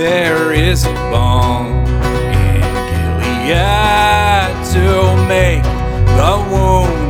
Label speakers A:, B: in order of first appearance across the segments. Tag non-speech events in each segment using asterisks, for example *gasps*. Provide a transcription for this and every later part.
A: There is a balm in Gilead to make the wounded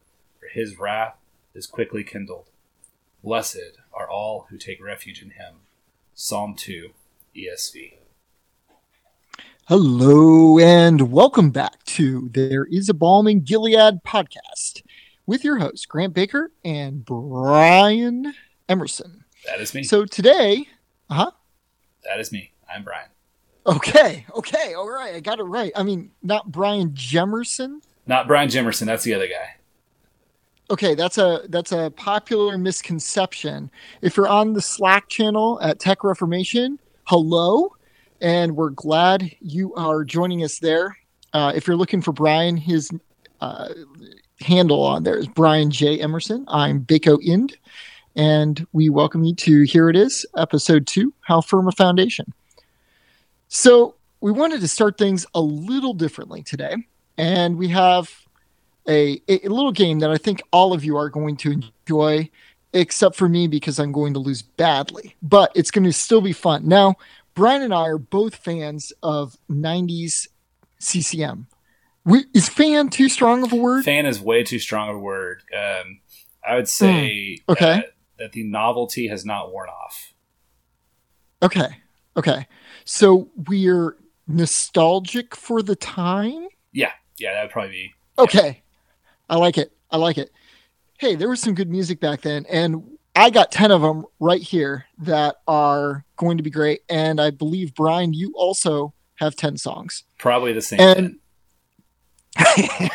B: for his wrath is quickly kindled. Blessed are all who take refuge in him. Psalm 2, ESV.
C: Hello and welcome back to There is a Balm in Gilead podcast with your hosts, Grant Baker and Brian Emerson.
B: That is me.
C: So today, uh huh.
B: that is me. I'm Brian.
C: Okay, okay, all right, I got it right. I mean, not Brian Jemerson.
B: Not Brian Jemerson. that's the other guy.
C: Okay, that's a that's a popular misconception. If you're on the Slack channel at Tech Reformation, hello, and we're glad you are joining us there. Uh, if you're looking for Brian, his uh, handle on there is Brian J Emerson. I'm Bako Ind, and we welcome you to here it is, episode two, How Firm a Foundation. So we wanted to start things a little differently today, and we have a, a little game that I think all of you are going to enjoy, except for me because I'm going to lose badly. But it's going to still be fun. Now, Brian and I are both fans of 90s CCM. We, is fan too strong of a word?
B: Fan is way too strong of a word. Um, I would say
C: Hmm, okay.
B: that, that the novelty has not worn off.
C: Okay. Okay. So we're nostalgic for the time?
B: Yeah, yeah, that would probably be.
C: Okay. I like it. I like it. Hey, there was some good music back then, and I got 10 of them right here that are going to be great. And I believe, Brian, you also have 10 songs.
B: Probably the same.
C: And *laughs*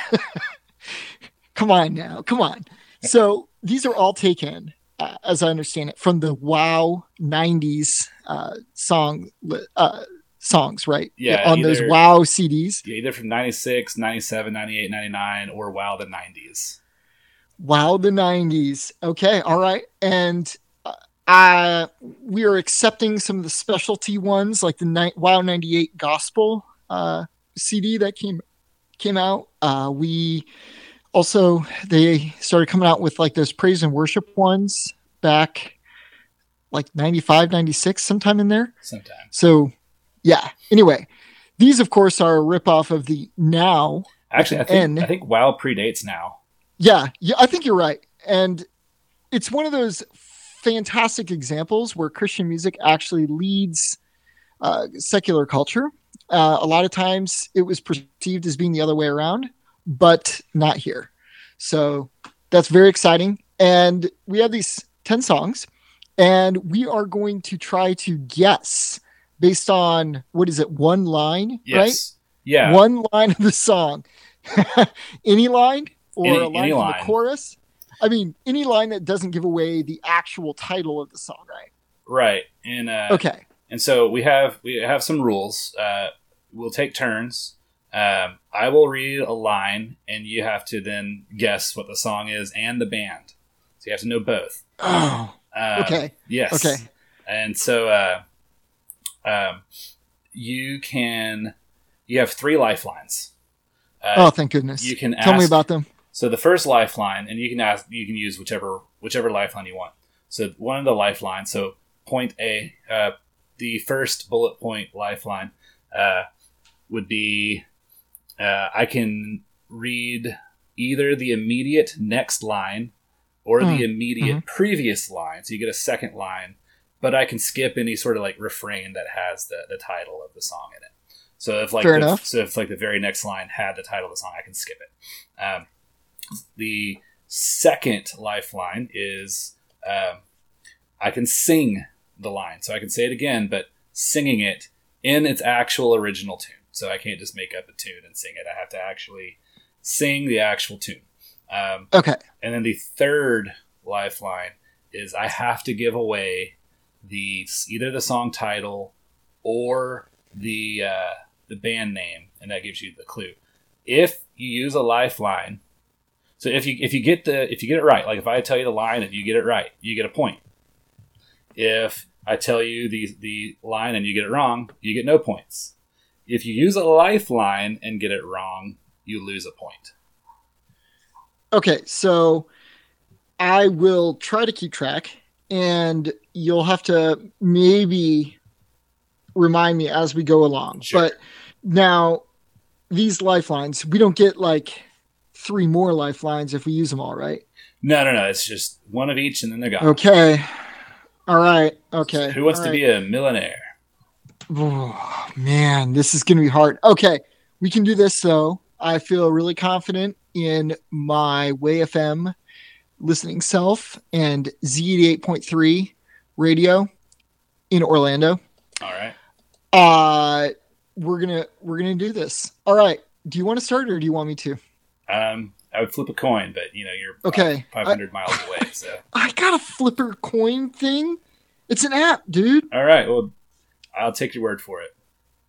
C: come on now. Come on. So these are all taken, uh, as I understand it, from the WoW 90s uh, song uh, songs, right?
B: Yeah,
C: On those WoW CDs.
B: Yeah, either from 96, 97, 98, 99, or wow, the 90s.
C: Wow, the 90s. Okay, all right. And uh, uh, we are accepting some of the specialty ones, like the ni- Wow 98 Gospel uh, CD that came came out. Uh, we also they started coming out with like those praise and worship ones back like 95, 96, sometime in there.
B: Sometime.
C: So, yeah. Anyway, these of course are a ripoff of the now
B: Actually, I think. I think WoW predates now.
C: Yeah, yeah, I think you're right. And it's one of those fantastic examples where Christian music actually leads uh, secular culture. Uh, a lot of times it was perceived as being the other way around, but not here. So that's very exciting. And we have these 10 songs, and we are going to try to guess based on what is it, one line, right?
B: Yeah.
C: One line of the song. *laughs* Any line? or
B: Any-
C: a line from
B: line.
C: the chorus. I mean, any line that doesn't give away the actual title of the song, right?
B: Right. And uh,
C: Okay.
B: And so we have we have some rules. Uh, we'll take turns. Um, I will read a line, and you have to then guess what the song is and the band. So you have to know both.
C: Oh,
B: Uh,
C: okay.
B: Yes.
C: Okay.
B: And so uh, um, you can you have three lifelines. Uh,
C: Oh, thank goodness.
B: you can
C: Tell me about them.
B: so the first lifeline, and you can ask, you can use whichever whichever lifeline you want. So one of the lifelines. So point A, uh, the first bullet point lifeline uh, would be uh, I can read either the immediate next line or the
C: Mm,
B: immediate previous line. So you get a second line, but I can skip any sort of like refrain that has the, the title of the song in it. So if like
C: Fair
B: the,
C: enough.
B: so if like the very next line had the title of the song, I can skip it. Um, the second lifeline is um, I can sing the line, so I can say it again, but singing it in its actual original tune. So I can't just make up a tune and sing it. I have to actually sing the actual tune. Um,
C: Okay.
B: and then the third lifeline is I have to give away the either the song title or the uh, the band name, and that gives you the clue. If you use a lifeline, so if you if you get the if you get it right, like if I tell you the line and you get it right, you get a point. If I tell you the the line and you get it wrong, you get no points. If you use a lifeline and get it wrong, you lose a point.
C: Okay. So I will try to keep track, and you'll have to maybe remind me as we go along.
B: Sure.
C: But now, these lifelines, we don't get like three more lifelines if we use them all, right?
B: No, no, no. It's just one of each, and then they're gone.
C: Okay. All right. Okay.
B: Who wants
C: All
B: to
C: right.
B: be a millionaire?
C: Oh, man, this is going to be hard. Okay, we can do this though. I feel really confident in my WayFM listening self and Z88.3 radio in Orlando.
B: All right.
C: Uh we're going to we're going to do this. All right. Do you want to start or do you want me to?
B: Um, I would flip a coin, but you know you're
C: Okay.
B: five hundred miles away. So, *laughs*
C: I got a flipper coin thing. It's an app, dude.
B: all right. Well, I'll take your word for it.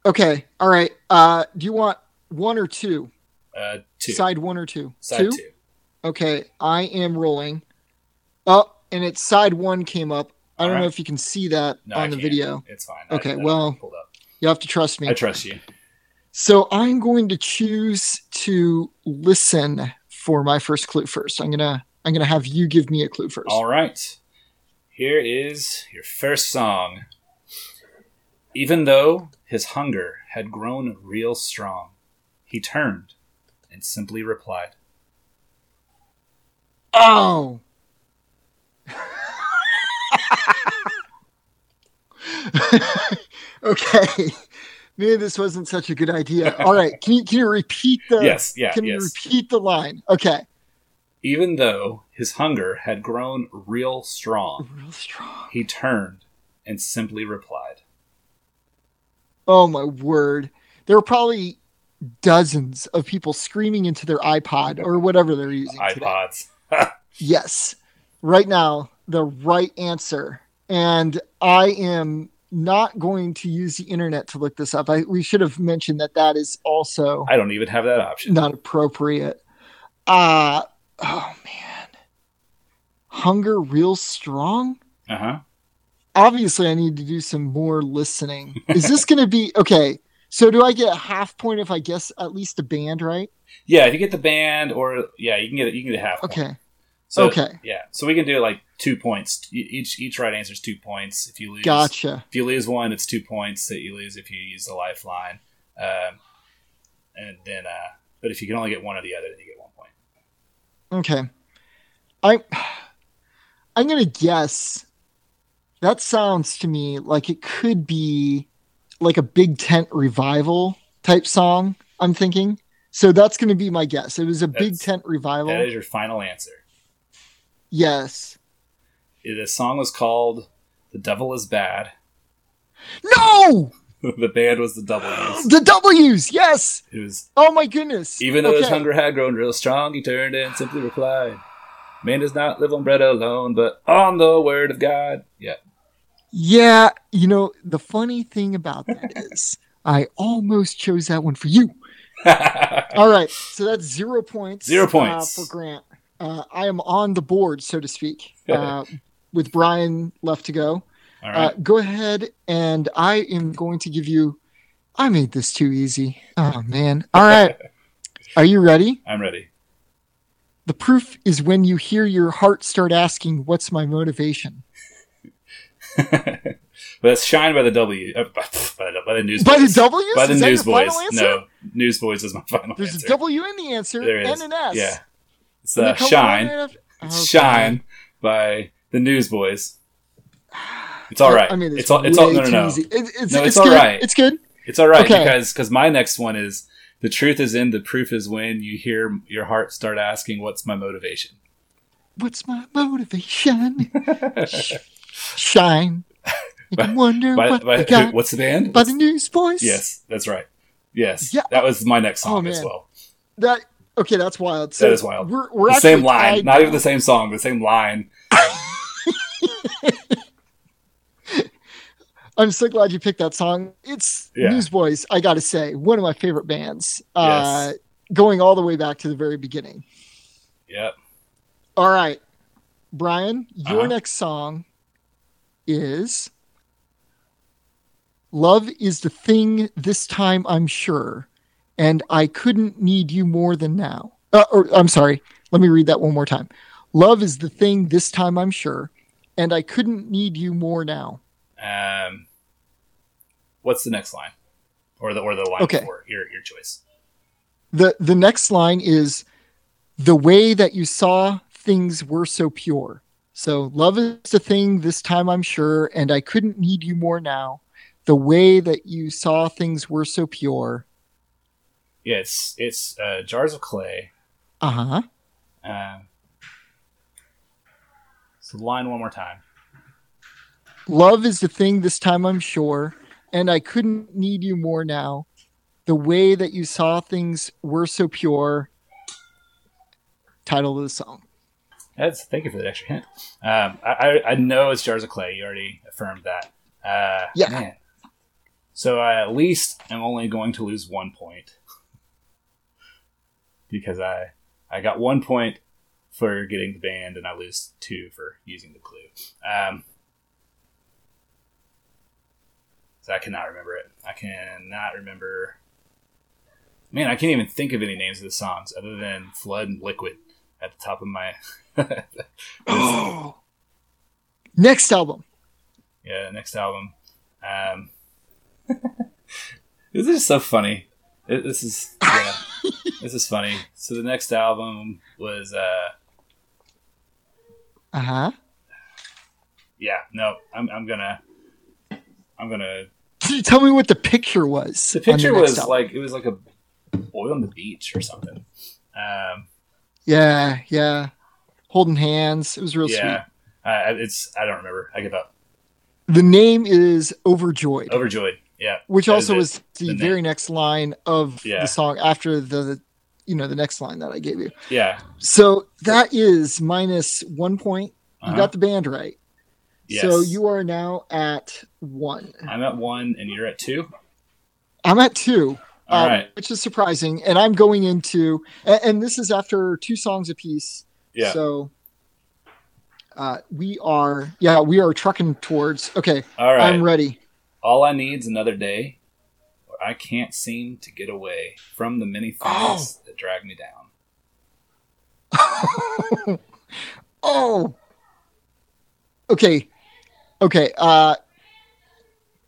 C: Okay. All right. Uh do you want one or two?
B: Uh, two.
C: Side one or two?
B: Side
C: two?
B: two.
C: Okay, I am rolling. Oh, and its side one came up. I don't
B: All
C: know if you can see that
B: No,
C: on the video.
B: It's fine.
C: Okay,
B: I,
C: well-. You have to trust me.
B: I trust you.
C: So I'm going to choose to listen for my first clue first. I'm gonna I'm gonna have you give me a clue first.
B: All right. Here is your first song. Even though his hunger had grown real strong, he turned and simply replied,
C: Oh. *laughs* okay. Maybe this wasn't such a good idea. All right. Can you can you repeat the
B: "Yes, yeah,
C: can you repeat the line? Okay.
B: Even though his hunger had grown real strong,
C: Real strong.
B: he turned and simply replied,
C: Oh my word. There were probably dozens of people screaming into their iPod or whatever they're using. today. *laughs* Yes. Right now, the right answer. And I am not going to use the internet to look this up. I, we should have mentioned that that is also
B: I don't even have that option.
C: not appropriate. Uh, oh man. Hunger real strong?
B: Uh huh.
C: Obviously, I need to do some more listening. Is this going to be okay? So, do I get a half point if I guess at least a band right?
B: Yeah, if you get the band, or yeah, you can get you can get a half. point.
C: Okay.
B: So,
C: okay.
B: Yeah. So we can do like two points. Each each right answer is two points. If you lose,
C: Gotcha.
B: If you lose one, it's two points that you lose if you use the lifeline. Um, and then, uh, but if you can only get one or the other, then you get one point.
C: Okay. I I'm gonna guess that sounds to me like it could be like a big tent revival type song, I'm thinking. So that's gonna be my guess. It was a big tent revival.
B: That is your final answer.
C: yes.
B: The song was called "The Devil Is Bad."
C: No! *laughs*
B: the band was the W's. *gasps*
C: The W's, yes.
B: It was
C: Oh my goodness.
B: even though his hunger had grown real strong, he turned and simply replied, "Man does not live on bread alone, but on the word of God." Yeah,
C: Yeah, you know, the funny thing about that *laughs* is I almost chose that one for you. *laughs* All right, so that's zero points.
B: Zero
C: uh,
B: points.
C: for Grant. Uh, I am on the board, so to speak, uh, with Brian left to go.
B: all
C: Uh,
B: right.
C: go ahead, and I am going to give you. I made this too easy. Oh man! All right, *laughs* are you ready?
B: I'm ready.
C: The proof is when you hear your heart start asking, "What's my motivation?" *laughs*
B: but it's shine by the W uh, by, *laughs* by, the, by the Newsboys.
C: By the W's?
B: By the
C: is
B: Newsboys. No, Newsboys is my final
C: There's
B: answer.
C: a W in the answer
B: There is.
C: and an S.
B: Yeah, it's uh, shine.
C: right after-
B: It's
C: Okay.
B: shine by the Newsboys. It's all right.
C: I mean,
B: it's all. It's all. No, no, no.
C: It- it's,
B: No,
C: it's,
B: it's all
C: good.
B: right.
C: It's good.
B: It's all right
C: Okay.
B: because because my next one is the truth is in the proof is when you hear your heart start asking what's my motivation.
C: What's my motivation? *laughs* Shine. *laughs* Can wonder
B: By,
C: what
B: by, what's the band?
C: by the Newsboys.
B: yes, that's right. Yes,
C: Yeah.
B: that was my next
C: Oh,
B: song as well.
C: That okay? That's wild. So
B: That is wild.
C: We're, we're
B: the same line, not even the same song, the same line. *laughs*
C: I'm so glad you picked that song. It's
B: Yeah.
C: Newsboys. I got to say, one of my favorite bands. Uh, going all the way back to the very beginning.
B: Yep.
C: All right, Brian, your
B: Uh-huh.
C: next song is Love is the thing this time, I'm sure, and I couldn't need you more than now. Uh, or I'm sorry, let me read that one more time. Love is the thing this time, I'm sure, and I couldn't need you more now.
B: Um, what's the next line, or the or the line
C: Okay.
B: before your your choice?
C: The the next line is the way that you saw things were so pure. So love is the thing this time I'm sure, and I couldn't need you more now. The way that you saw things were so pure.
B: Yeah, it's it's uh, jars of clay.
C: Uh-huh.
B: Um, so the line one more time.
C: Love is the thing this time I'm sure, and I couldn't need you more now. The way that you saw things were so pure. Title of the song.
B: That's thank you for that extra hint. Um, I, I I know it's jars of clay. You already affirmed that. Uh,
C: Yeah.
B: Man. So I at least am only going to lose one point because I I got one point for getting the band and I lose two for using the clue. Um, so I cannot remember it. I cannot remember. Man, I can't even think of any names of the songs other than "Flood" and "Liquid" at the top of my. *laughs*
C: Oh. *gasps* Next album.
B: yeah, next album. Um, this is so funny. It- this is yeah, this is funny. So the next album was uh,
C: Uh-huh.
B: yeah, no, I'm I'm gonna I'm gonna.
C: Tell me what the picture was?
B: The picture
C: next
B: was
C: album?
B: like it was like a boy on the beach or something. Um,
C: Yeah, yeah. Holding hands. It was real
B: yeah, uh, it's I don't remember. I give up.
C: The name is Overjoyed,
B: Overjoyed. Yeah,
C: which also
B: it.
C: was the,
B: The name.
C: very next line of
B: Yeah.
C: the song after the you know the next line that I gave you.
B: yeah.
C: So that is minus one point. You
B: uh-huh.
C: got the band right.
B: Yes.
C: So you are now at one.
B: I'm at one and you're at two.
C: I'm at two.
B: All
C: um,
B: right.
C: Which is surprising. And I'm going into and, and this is after two songs apiece.
B: Yeah.
C: So uh, we are, yeah, we are trucking towards. Okay,
B: All right.
C: I'm ready.
B: All I need's another day where I can't seem to get away from the many things
C: Oh.
B: that drag me down. *laughs*
C: oh, okay, okay. Uh,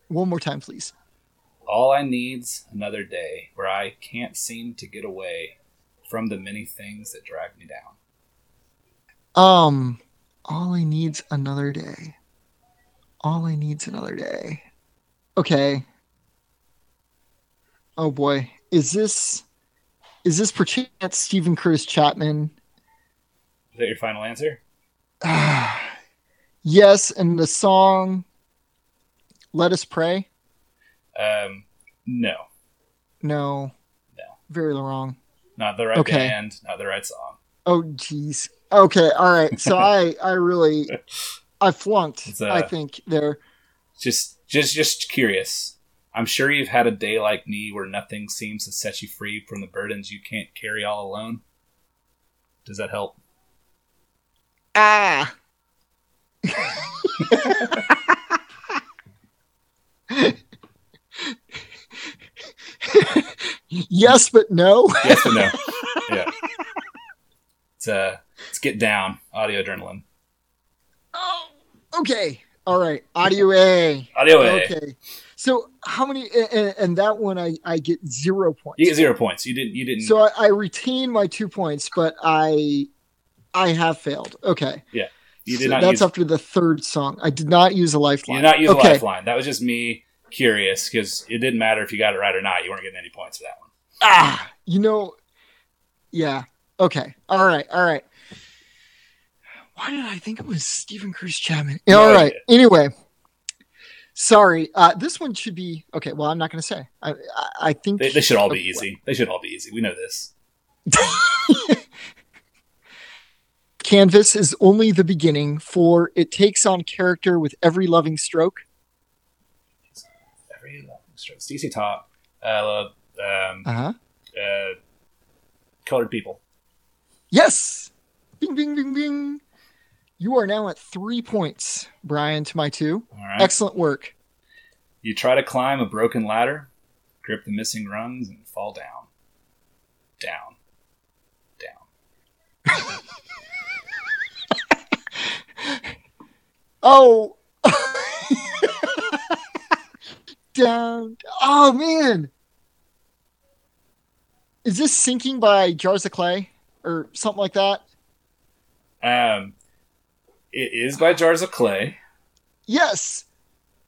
C: one more time, please.
B: All I need's another day where I can't seem to get away from the many things that drag me down.
C: Um, all I need's another day. All I need's another day. Okay. Oh boy, is this is this perchance Steven Curtis Chapman?
B: Is that your final answer? *sighs*
C: yes, and the song "Let Us Pray."
B: Um, no,
C: No.
B: No.
C: Very wrong.
B: not the right
C: Okay.
B: band, not the right song.
C: Oh jeez. Okay, all right. So *laughs* I I really I flunked,
B: uh,
C: I think there.
B: Just, just, just curious. I'm sure you've had a day like me where nothing seems to set you free from the burdens you can't carry all alone. Does that help?
C: Ah. yes, but no.
B: Yes or no? yeah. It's uh, let's get down. Audio adrenaline.
C: Oh, okay. All right. Audio A.
B: Audio A.
C: Okay. So how many? And, and that one, I I get zero points.
B: You get zero points. You didn't. You didn't.
C: So I, I retain my two points, but I I have failed. Okay. Yeah.
B: You
C: So
B: did not
C: that's
B: use.
C: after the third song. I did not use a lifeline.
B: You did not use
C: okay.
B: a lifeline. That was just me curious because it didn't matter if you got it right or not. You weren't getting any points for that one.
C: Ah, you know, yeah. Okay. All right. All right. Why did I think it was Steven Curtis Chapman?
B: No
C: all right.
B: idea.
C: Anyway, sorry. Uh, this one should be okay. Well, I'm not going to say. I, I, I think
B: They, they should all be easy. They should all be easy. We know this. *laughs*
C: Canvas is only the beginning, for it takes on character with every loving stroke.
B: Every loving stroke. DC Talk. Uh, um,
C: Uh huh.
B: uh, colored people.
C: Yes. Bing, bing, bing, bing. You are now at three points, Brian, to my two.
B: Right.
C: Excellent work.
B: You try to climb a broken ladder, grip the missing rungs, and fall down. Down. Down. *laughs*
C: Oh. *laughs* Down. Oh man. Is this sinking by Jars of Clay or something like that?
B: Um, it is by Jars of Clay
C: Yes.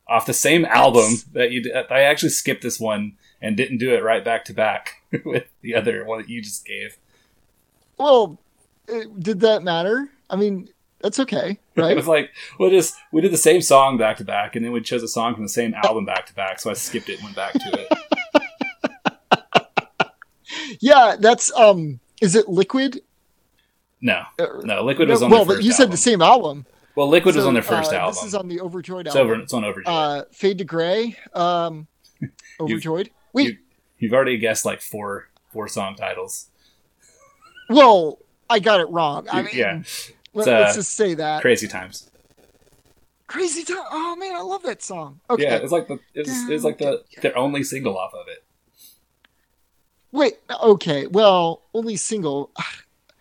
B: off the same album that you. Did. I actually skipped this one and didn't do it right back to back *laughs* with the other one that you just gave.
C: Well, uh, did that matter? I mean, that's okay, *laughs* right?
B: It was like we just we did the same song back to back, and then we chose a song from the same *laughs* album back to back. So I skipped it and went back to it.
C: yeah, that's um. Is it Liquid?
B: No,
C: Uh,
B: no, Liquid was on
C: well, but you said
B: album.
C: the same album.
B: Well, Liquid was on their first
C: uh,
B: album.
C: This is on the Overjoyed
B: it's
C: album.
B: over. It's on Overjoyed.
C: Uh, Fade to Gray. Um, *laughs* Overjoyed. Wait,
B: you- You've already guessed like four four song titles.
C: well, I got it wrong. I mean,
B: yeah,
C: let,
B: It's, uh,
C: us just say that.
B: crazy times.
C: Crazy time. Oh man, I love that song. Okay.
B: Yeah, it's like the it's, it's like the their only single off of it,
C: Wait. Okay. Well, only single.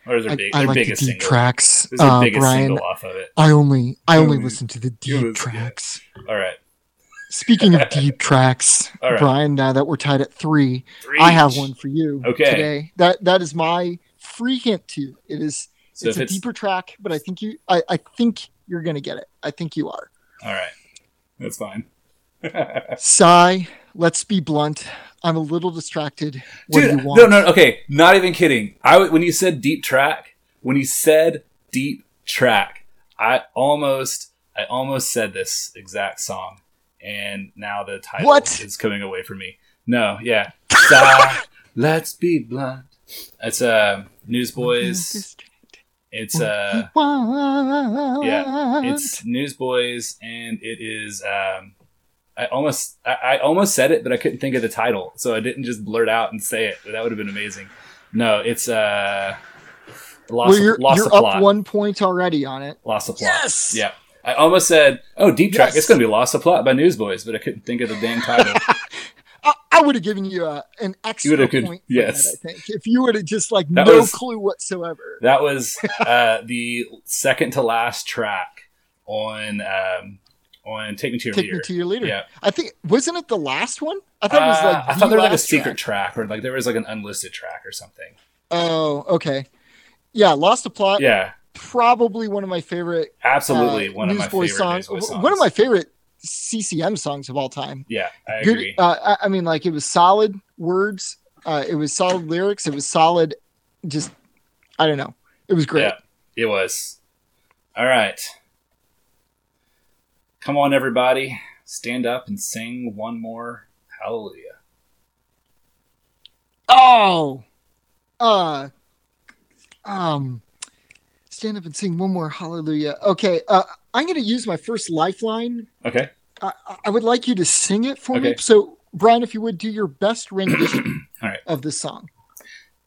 B: Or is their
C: I,
B: big
C: I
B: their
C: like the
B: biggest
C: deep tracks.
B: Is
C: Uh,
B: biggest
C: Brian,
B: off of it.
C: I only I only listen to the deep tracks.
B: All right,
C: Speaking of *laughs* deep tracks,
B: right.
C: Brian, now that we're tied at three,
B: Three
C: I have one for you
B: Okay.
C: today. That that is my free hint to you. It is
B: So
C: it's a
B: it's
C: deeper track, but I think you I, I think you're gonna get it. I think you are.
B: all right, that's fine. *laughs*
C: Sigh, let's be blunt. I'm a little distracted. What
B: Dude,
C: you want?
B: no, no, okay, not even kidding. I when you said deep track, when you said deep track, I almost, I almost said this exact song, and now the title
C: What?
B: is coming away from me. No, yeah, *laughs* Sigh, let's be blunt. It's uh, Newsboys. It's uh, *laughs* yeah, it's Newsboys, and it is. Um, I almost, I, I almost said it, but I couldn't think of the title, so I didn't just blurt out and say it. That would have been amazing. No, it's uh, lost,
C: well, you're,
B: lost
C: you're
B: the
C: up
B: plot.
C: one point already on it.
B: Lost of plot.
C: Yes!
B: Yeah. I almost said, "Oh, deep track."
C: Yes.
B: It's going to be "Lost of Plot" by Newsboys, but I couldn't think of the damn title. *laughs*
C: I, I would have given you a, an extra
B: would've could-
C: point. For
B: yes.
C: that, I think if you would have just like
B: That
C: no
B: was-
C: clue whatsoever.
B: that was uh, the second to last track on um, on "Take Me to Your
C: Take
B: Leader."
C: me to your leader.
B: Yeah.
C: I think wasn't it the last one? I thought it was like
B: Uh, I
C: the
B: thought there was like a secret
C: track.
B: track. or like there was like an unlisted track or something.
C: Oh, okay. Yeah, lost the plot.
B: Yeah,
C: Probably one of my favorite
B: absolutely
C: uh,
B: one of my favorite
C: songs.
B: Songs.
C: One of my favorite CCM songs of all time.
B: yeah, I
C: Good.
B: agree.
C: Uh, I, I mean, like it was solid words. Uh, it was solid lyrics. It was solid. Just, I don't know. It was great.
B: Yeah, it was. All right, come on, everybody, stand up and sing one more Hallelujah.
C: Oh, uh, um, stand up and sing one more hallelujah. Okay, uh, I'm going to use my first lifeline.
B: Okay.
C: I, I would like you to sing it for me.
B: Okay.
C: So, Brian, if you would do your best rendition *clears throat*
B: All right.
C: of this song.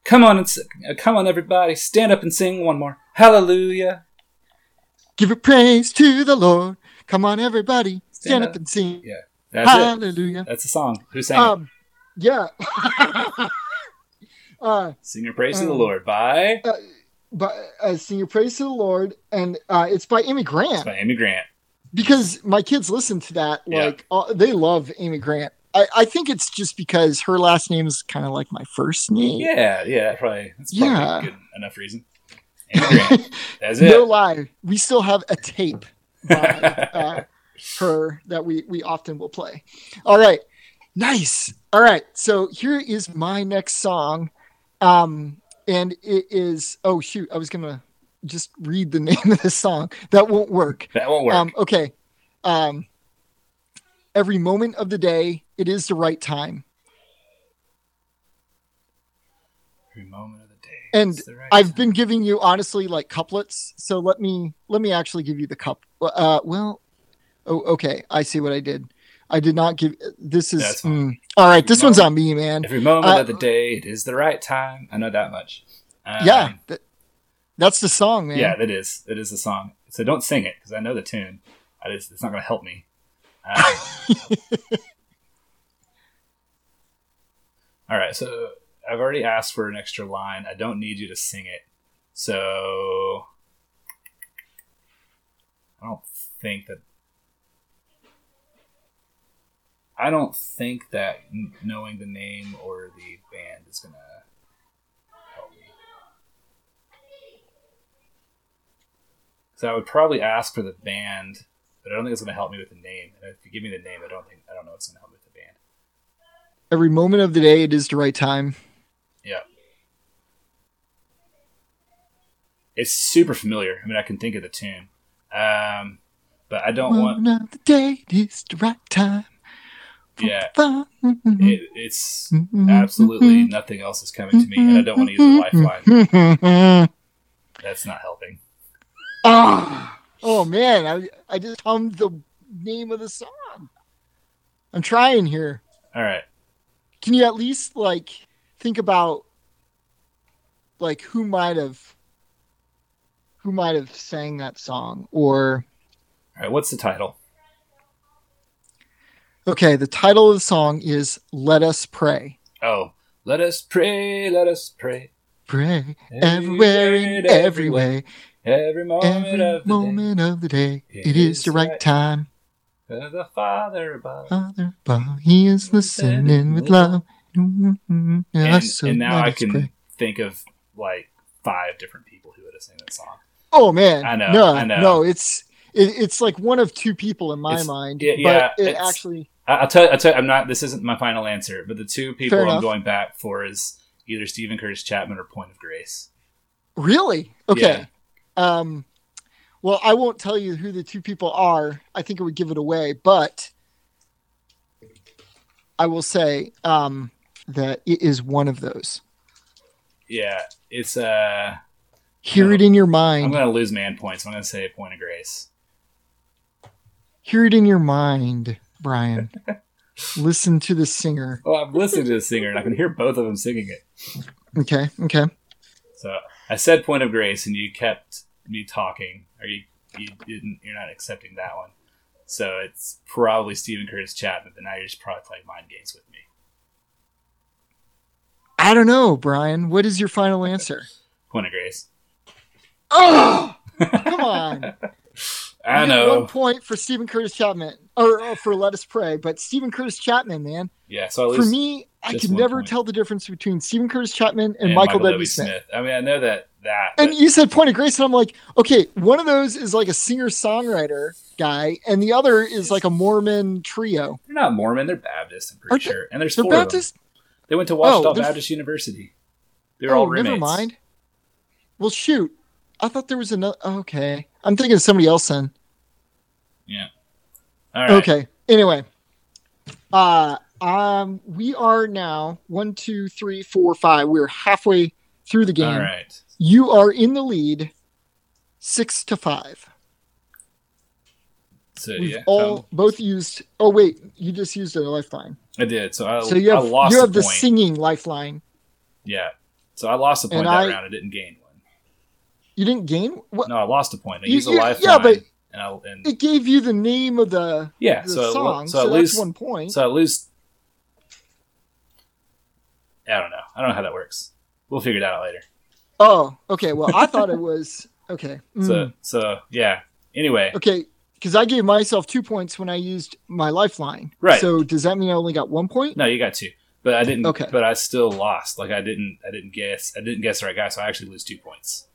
B: Come on and s- uh, come on, everybody, stand up and sing one more. Hallelujah.
C: Give it praise to the Lord. Come on, everybody, stand,
B: Stand
C: up.
B: up.
C: and sing.
B: Yeah, that's it.
C: hallelujah.
B: That's the song. Who sang it?
C: Um, yeah. *laughs* uh,
B: Sing your praise to the
C: um,
B: Lord by
C: but uh, sing your praise to the Lord, and uh, it's by Amy Grant.
B: by Amy Grant.
C: because my kids listen to that
B: Yeah.
C: like uh, they love amy grant I, I think it's just because her last name is kind of like my first name
B: Yeah, yeah, probably that's probably
C: Yeah.
B: good enough reason. Amy Grant. *laughs* That's it.
C: no lie we still have a tape by *laughs* uh, her that we we often will play all right nice all right so here is my next song um and it is oh shoot i was gonna just read the *laughs* name of the song that won't work
B: that won't work.
C: Um, okay. Um, every moment of the day, it is the right time.
B: Every moment of the day.
C: And
B: right
C: I've
B: time.
C: been giving you honestly like couplets, so let me let me actually give you the cup. Uh, well, oh, okay. I see what I did. I did not give. This is mm, all right. This one's on me, man.
B: Every moment
C: uh,
B: of the day, it is the right time. I know that much. Um,
C: yeah, that, that's the song, man.
B: yeah, that is. It is the song. So don't sing it because I know the tune. I just, it's not going to help me. Um, *laughs* all right, so I've already asked for an extra line. I don't need you to sing it. So I don't think that. I don't think that knowing the name or the band is gonna help me. So I would probably ask for the band, but I don't think it's gonna help me with the name. And if you give me the name, I don't think I don't know what's gonna help me with the band.
C: Every moment of the day, it is the right time.
B: Yeah. It's super familiar. I mean, I can think of the tune, um, but I don't want.
C: Moment of the day, is the right time.
B: Yeah, it, it's absolutely nothing else is coming to me, and I don't want to use a lifeline. That's not helping.
C: Ah, oh man, I I just hummed the name of the song. I'm trying here.
B: All right.
C: Can you at least like think about like who might have who might have sang that song or
B: All right. What's the title?
C: okay, the title of the song is Let Us Pray.
B: Oh, let us pray. Let us pray.
C: Pray everywhere in every way,
B: Every moment
C: every
B: of the
C: moment of the day. It is the right time.
B: The Father above.
C: Father, above, He is listening with love.
B: And,
C: Yes, so
B: and now I can think of like five different people who would have sang that song.
C: Oh man,
B: I know,
C: No,
B: I know.
C: no, it's it, it's like one of two people in my
B: It's-
C: mind.
B: yeah,
C: but
B: yeah,
C: it actually,
B: I'll tell. I'll tell. I'm not. This isn't my final answer, but the two people I'm going back for is either Steven Curtis Chapman or Point of Grace.
C: really okay. Um, well, I won't tell you who the two people are. I think it would give it away, but I will say um, that it is one of those.
B: Yeah, it's. uh
C: Hear it in your mind.
B: I'm going to lose man points. I'm going to say Point of Grace.
C: Hear it in your mind, Brian. *laughs* Listen to the singer.
B: Oh, I've listened to the singer and I can hear both of them singing it.
C: Okay, okay.
B: So I said Point of Grace, and you kept me talking, or you you didn't. You're not accepting that one. So it's probably Steven Curtis Chapman, but now you're just probably playing mind games with me.
C: I don't know, Brian. What is your final answer?
B: Point of Grace.
C: Oh, come *laughs* on.
B: I know.
C: One point for Steven Curtis Chapman, or, or for Let Us Pray, but Steven Curtis Chapman, man.
B: Yeah. So at
C: For me, I could never
B: point.
C: tell the difference between Steven Curtis Chapman and, Michael, W. Smith.
B: I mean, I know that that.
C: And
B: but-
C: you said Point of Grace, and I'm like, okay, one of those is like a singer songwriter guy, and the other is like a Mormon trio.
B: they're not Mormon. They're Baptist. I'm pretty
C: Are they-
B: sure. And there's
C: They're
B: four of them.
C: Baptist.
B: They went to Ouachita
C: Oh,
B: Baptist University. They were
C: Oh,
B: all roommates.
C: never mind. Well, shoot. I thought there was another. Okay, I'm thinking of somebody else then. Yeah.
B: All right.
C: Okay. Anyway, uh, Um, we are now one, two, three, four, five. We're halfway through the game.
B: All right.
C: You are in the lead, six to five.
B: So
C: We've
B: yeah,
C: all
B: um,
C: both used. Oh wait, you just used a lifeline.
B: I did. So I,
C: So you have you have the
B: point.
C: singing lifeline.
B: yeah. So I lost a point
C: And
B: that
C: I-
B: round. I didn't gain one.
C: You didn't gain. What?
B: No, I lost a point. I
C: You-
B: used a lifeline.
C: yeah, but
B: and I, and
C: It gave you the name of the,
B: yeah.
C: the
B: So
C: song,
B: so,
C: so,
B: I
C: that's one point.
B: So I lose. I don't know. I don't know how that works. We'll figure it out later.
C: oh, okay. Well, I thought it was okay. *laughs* Mm.
B: So so yeah. Anyway,
C: Okay, because I gave myself two points when I used my lifeline.
B: Right.
C: So does that mean I only got one point?
B: no, you got two, but I didn't.
C: Okay.
B: But I still lost. Like I didn't. I didn't guess. I didn't guess the right guy. So I actually lose two points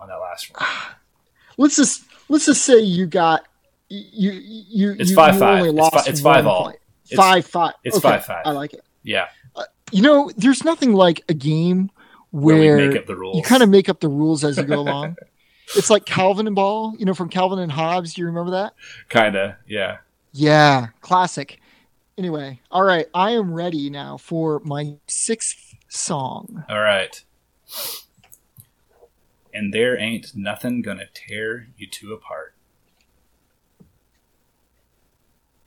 B: on that last one. *sighs*
C: Let's just let's just say you got you you
B: It's
C: you,
B: five,
C: you
B: five.
C: only
B: It's
C: lost
B: fi- it's five all.
C: point.
B: It's-
C: five five.
B: it's
C: Okay,
B: five, five.
C: I like it.
B: Yeah.
C: Uh, you know, there's nothing like a game
B: Where,
C: where,
B: we make up the rules.
C: you kind of make up the rules as you go along. *laughs* it's like Calvinball, you know, from Calvin and Hobbes. Do you remember that?
B: kind of. Yeah.
C: Yeah, classic. Anyway, all right, I am ready now for my sixth song.
B: All right. And there ain't nothing gonna tear you two apart.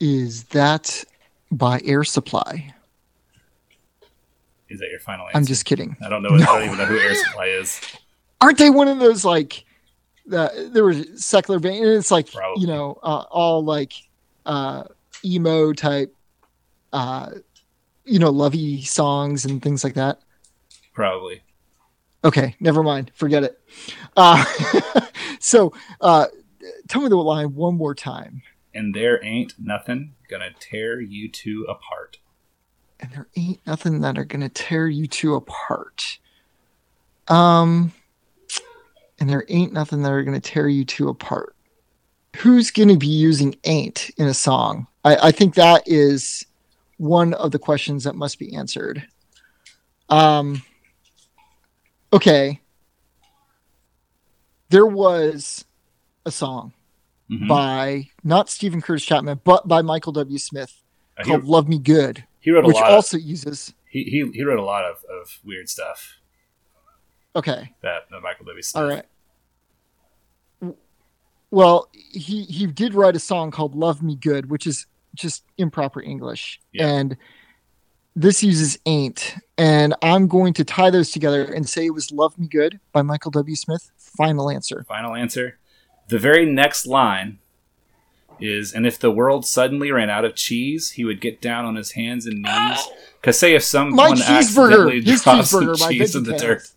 C: Is that by Air Supply?
B: Is that your final answer?
C: I'm just kidding.
B: I don't know. I don't even know who Air Supply is. *laughs*
C: Aren't they one of those like the there was secular band and it's like
B: Probably.
C: you know uh, all like uh emo type uh you know lovey songs and things like that.
B: Probably.
C: Okay, never mind. Forget it. Uh, *laughs* so uh, tell me the line one more time.
B: And there ain't nothing gonna tear you two apart.
C: And there ain't nothing that are gonna tear you two apart. Um, and there ain't nothing that are gonna tear you two apart. Who's gonna be using "ain't" in a song? I, I think that is one of the questions that must be answered. Um. Okay. There was a song
B: Mhm.
C: by not Steven Curtis Chapman, but by Michael W. Smith
B: Uh, he,
C: called "Love Me Good,"
B: he wrote a
C: which
B: lot.
C: also uses.
B: he, he he wrote a lot of, of weird stuff
C: Okay,
B: that, that Michael W. Smith.
C: all right. Well, he he did write a song called "Love Me Good," which is just improper English,
B: Yeah.
C: and this uses "ain't." And I'm going to tie those together and say it was "Love Me Good" by Michael W. Smith. Final answer.
B: Final answer. The very next line is, and if the world suddenly ran out of cheese, he would get down on his hands and knees. Because say if someone
C: My cheeseburger,
B: accidentally drops some
C: cheeseburger by
B: cheese in the dirt,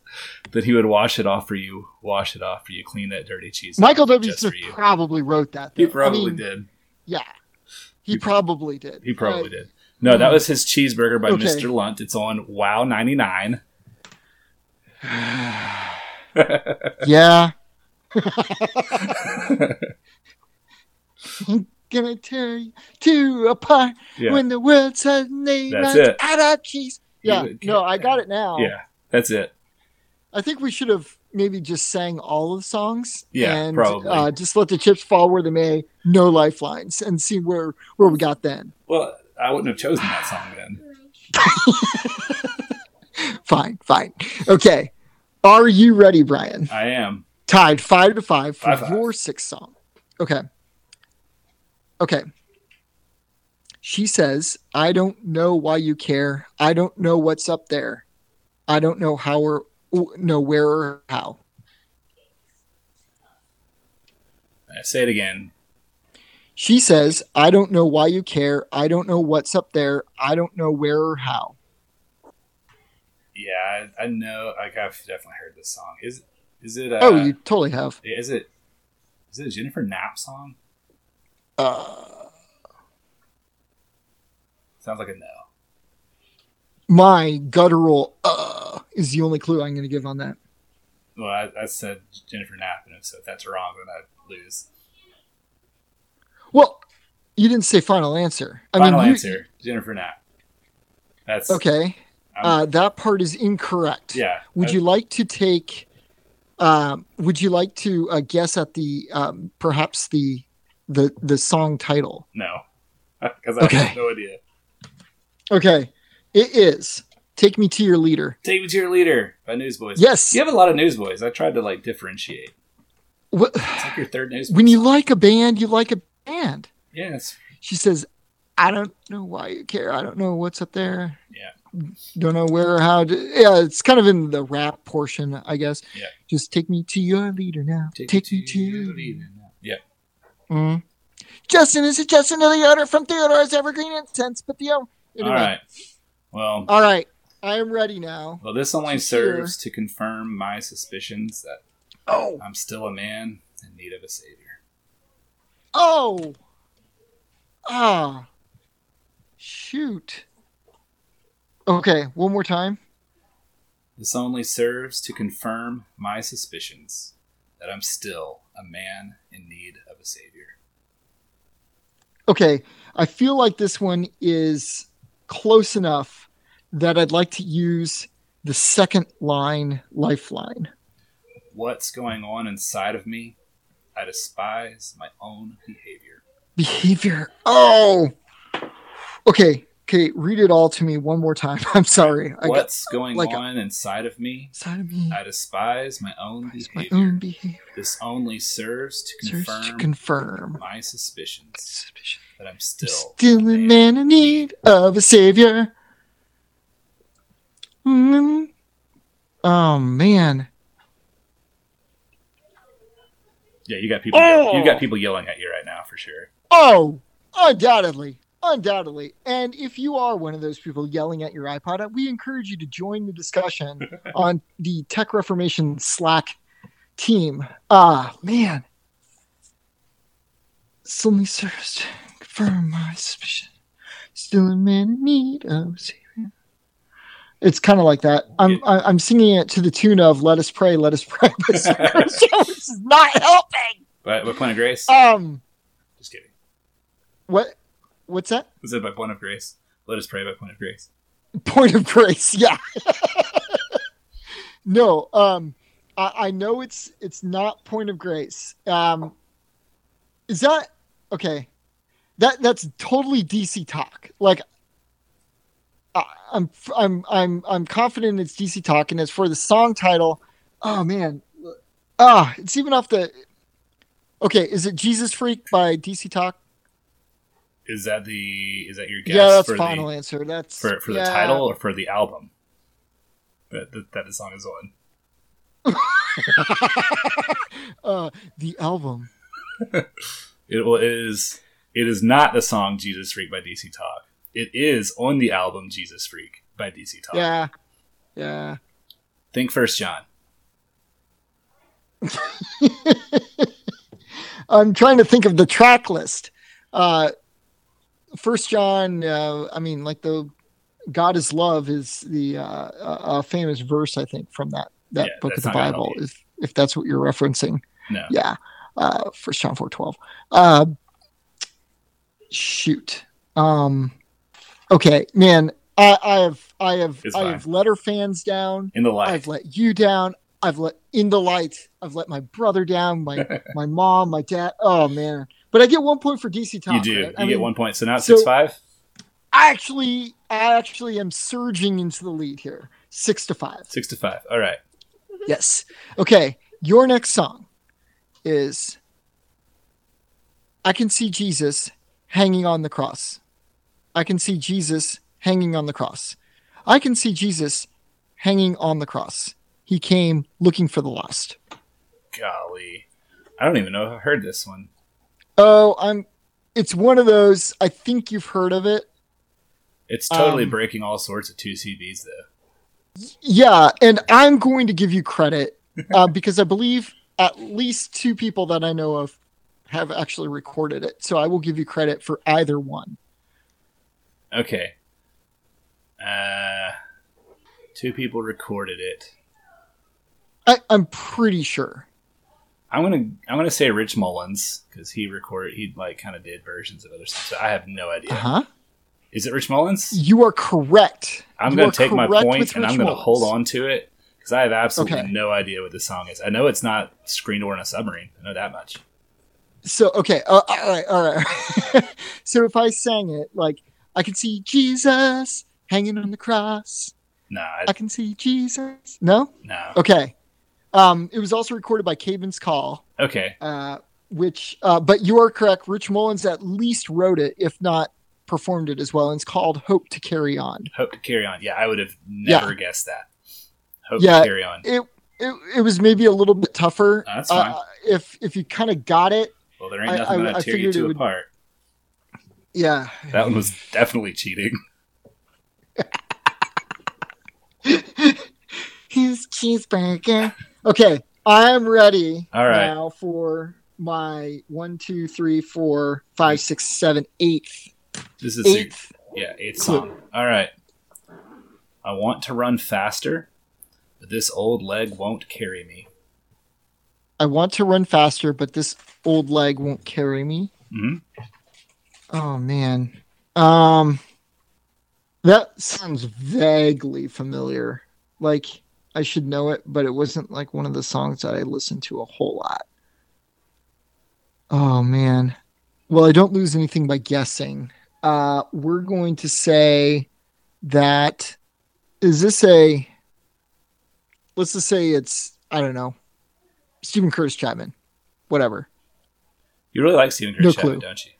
B: that he would wash it off for you, wash it off for you, clean that dirty cheese.
C: Michael W.
B: just
C: Smith probably wrote that.
B: He
C: though. I
B: probably
C: mean,
B: did.
C: Yeah, he probably did.
B: He probably did. No, that um, was his cheeseburger by
C: Okay.
B: Mr. Lunt. It's on Wow 99. *sighs*
C: Yeah. *laughs* I'm Gonna tear you two apart
B: Yeah.
C: when the world suddenly
B: That's
C: runs
B: it.
C: out of cheese. Yeah, no, I got it now.
B: yeah, that's it.
C: I think we should have maybe just sang all of the songs.
B: Yeah,
C: and,
B: probably.
C: Uh, just let the chips fall where they may. No lifelines, and see where where we got then.
B: Well, I wouldn't have chosen that song then. *laughs*
C: Fine, fine. Okay, are you ready, Brian?
B: I am.
C: tied five to five for
B: Five, five.
C: your sixth song. Okay. Okay. She says, I don't know why you care. I don't know what's up there. I don't know how or know where or how.
B: I say it again.
C: She says, I don't know why you care. I don't know what's up there. I don't know where or how.
B: Yeah, I, I know. Like I've definitely heard this song. Is is it? Uh,
C: oh, you totally have.
B: is it? Is it a Jennifer Knapp song?
C: Uh,
B: Sounds like a no.
C: My guttural uh is the only clue I'm going to give on that.
B: Well, I, I said Jennifer Knapp, and if so, if that's wrong, then I lose.
C: Well, you didn't say final answer. I
B: Final
C: mean, you-
B: answer: Jennifer Knapp. That's
C: Okay. Uh, that part is incorrect.
B: yeah.
C: Would
B: I-
C: you like to take? Um, would you like to uh, guess at the um, perhaps the the the song title?
B: No, *laughs* because I
C: Okay.
B: have no idea.
C: Okay, it is. Take me to your leader.
B: Take Me to Your Leader by Newsboys.
C: Yes.
B: You have a lot of Newsboys. I tried to like differentiate.
C: What,
B: It's like your third Newsboys.
C: when you like a band, you like a band.
B: Yes.
C: She says, "I don't know why you care. I don't know what's up there.
B: yeah.
C: Don't know where or how." To, yeah, it's kind of in the rap portion, I guess.
B: Yeah.
C: Just take me to your leader now. Take, me to. your
B: leader. Now. Yeah.
C: Mhm. Justin, is it Justin the owner from Theodore's Evergreen Incense? But the anyway.
B: All right. Well,
C: All right. I am ready now.
B: well, this only serves to confirm my suspicions that
C: Oh.
B: I'm still a man in need of a savior.
C: Oh. Ah. Shoot. Okay, one more time.
B: This only serves to confirm my suspicions that I'm still a man in need of a savior.
C: Okay, I feel like this one is close enough that I'd like to use the second line lifeline.
B: What's going on inside of me? I despise my own behavior.
C: Behavior. Oh. Okay, okay, read it all to me one more time. *laughs* I'm sorry. I got
B: What's going
C: like a-
B: on inside of me?
C: inside of me.
B: I despise my own
C: It's my own behavior.
B: This only serves to
C: Serves
B: confirm
C: to confirm.
B: my suspicions
C: Suspicion.
B: that I'm still
C: Still a man in need of a savior. Mm. Oh man.
B: Yeah, you got people.
C: Oh!
B: You got people yelling at you right now for sure.
C: Oh, undoubtedly. Undoubtedly. And if you are one of those people yelling at your iPod, we encourage you to join the discussion *laughs* on the Tech Reformation Slack team. Ah, man. Serves to confirm my suspicion. Still a man in need of a savior. It's kind of like that. I'm I'm singing it to the tune of "Let Us Pray, Let Us Pray," by Sarah Jones. *laughs* This is not helping.
B: But what point of grace?
C: Um,
B: Just kidding.
C: what? What's that?
B: Was it by point of grace? Let us pray by point of grace.
C: point of grace *laughs* yeah. No um I, I know it's it's not point of grace. Um is that okay. That that's totally dc talk. Like I, i'm i'm i'm i'm confident it's dc talk and as for the song title. Oh man. Ah it's even off the okay is it jesus freak by dc talk
B: Is that the? Is that your guess
C: yeah that's
B: for
C: final
B: the
C: answer that's
B: for for the title or for the album? That that, that the song is on. *laughs*
C: uh the album *laughs*
B: It, well, it is. It is not the song "Jesus Freak" by DC Talk. It is on the album "Jesus Freak" by DC Talk.
C: Yeah. Yeah.
B: Think First John. *laughs*
C: I'm trying to think of the track list. Uh First John, uh, I mean, like the God is love is the uh, uh, famous verse, I think, from that that
B: Yeah,
C: book of the Bible. If if that's what you're referencing,
B: No.
C: yeah. Uh, First John four twelve. Uh, shoot. Um. Okay, man. I, I have I have I have let her fans down.
B: In the light.
C: I've let you down. I've let in the light. I've let my brother down. My *laughs* my mom, my dad. Oh man! But I get one point for DC Talk.
B: you do.
C: right?
B: You
C: I
B: get
C: mean,
B: one point. So now it's
C: so-
B: six five.
C: I actually, I actually am surging into the lead here, six to five.
B: Six to five. All right.
C: Yes. Okay. Your next song is I can see Jesus hanging on the cross. I can see Jesus hanging on the cross. I can see Jesus hanging on the cross. He came looking for the lost.
B: Golly, I don't even know if I've heard this one.
C: Oh, I'm it's one of those I think you've heard of it.
B: It's totally
C: Um,
B: breaking all sorts of two CBs though.
C: Yeah, and I'm going to give you credit *laughs* uh, because I believe at least two people that I know of have actually recorded it. So I will give you credit for either one.
B: Okay. Uh, two people recorded it.
C: I, I'm pretty sure.
B: I'm gonna I'm gonna say Rich Mullins because he recorded he like kind of did versions of other stuff. So I have no idea.
C: Uh huh.
B: Is it Rich Mullins?
C: You are correct.
B: I'm
C: You
B: gonna take my point and
C: Rich
B: I'm gonna
C: Mullins.
B: hold on to it because I have absolutely
C: Okay.
B: no idea what this song is. I know it's not Screen Door in a Submarine. I know that much.
C: So okay, uh, all right, all right. *laughs* so if I sang it like I can see Jesus hanging on the cross.
B: No, I,
C: I can see Jesus. No?
B: no.
C: Okay. Um, it was also recorded by Caedmon's Call,
B: Okay.
C: uh, which, uh, but you are correct. Rich Mullins at least wrote it, if not performed it as well. And it's called Hope to Carry On.
B: Hope to carry on. Yeah, I would have never guessed that. Hope
C: Yeah.
B: to carry on.
C: It, it, it was maybe a little bit tougher.
B: Oh, that's fine.
C: Uh, if, if you kind of got it,
B: Well, there ain't
C: I-
B: nothing
C: I-
B: gonna
C: I
B: tear you
C: figured it
B: two
C: would-
B: apart.
C: yeah.
B: That one was definitely cheating. *laughs* *laughs*
C: His cheeseburger. Okay, I'm ready
B: All right.
C: now for my one, two, three, four, five, six, seven, eighth,
B: This is
C: eighth.
B: yeah, eighth song. All right. I want to run faster, but this old leg won't carry me.
C: I want to run faster, but this old leg won't carry me.
B: hmm
C: Oh man. Um that sounds vaguely familiar. Like I should know it, but it wasn't like one of the songs that I listened to a whole lot. Oh man. Well, I don't lose anything by guessing. Uh we're going to say that is this a let's just say it's I don't know. Steven Curtis Chapman. Whatever.
B: You really like Steven
C: No
B: Curtis Chapman,
C: clue.
B: don't you?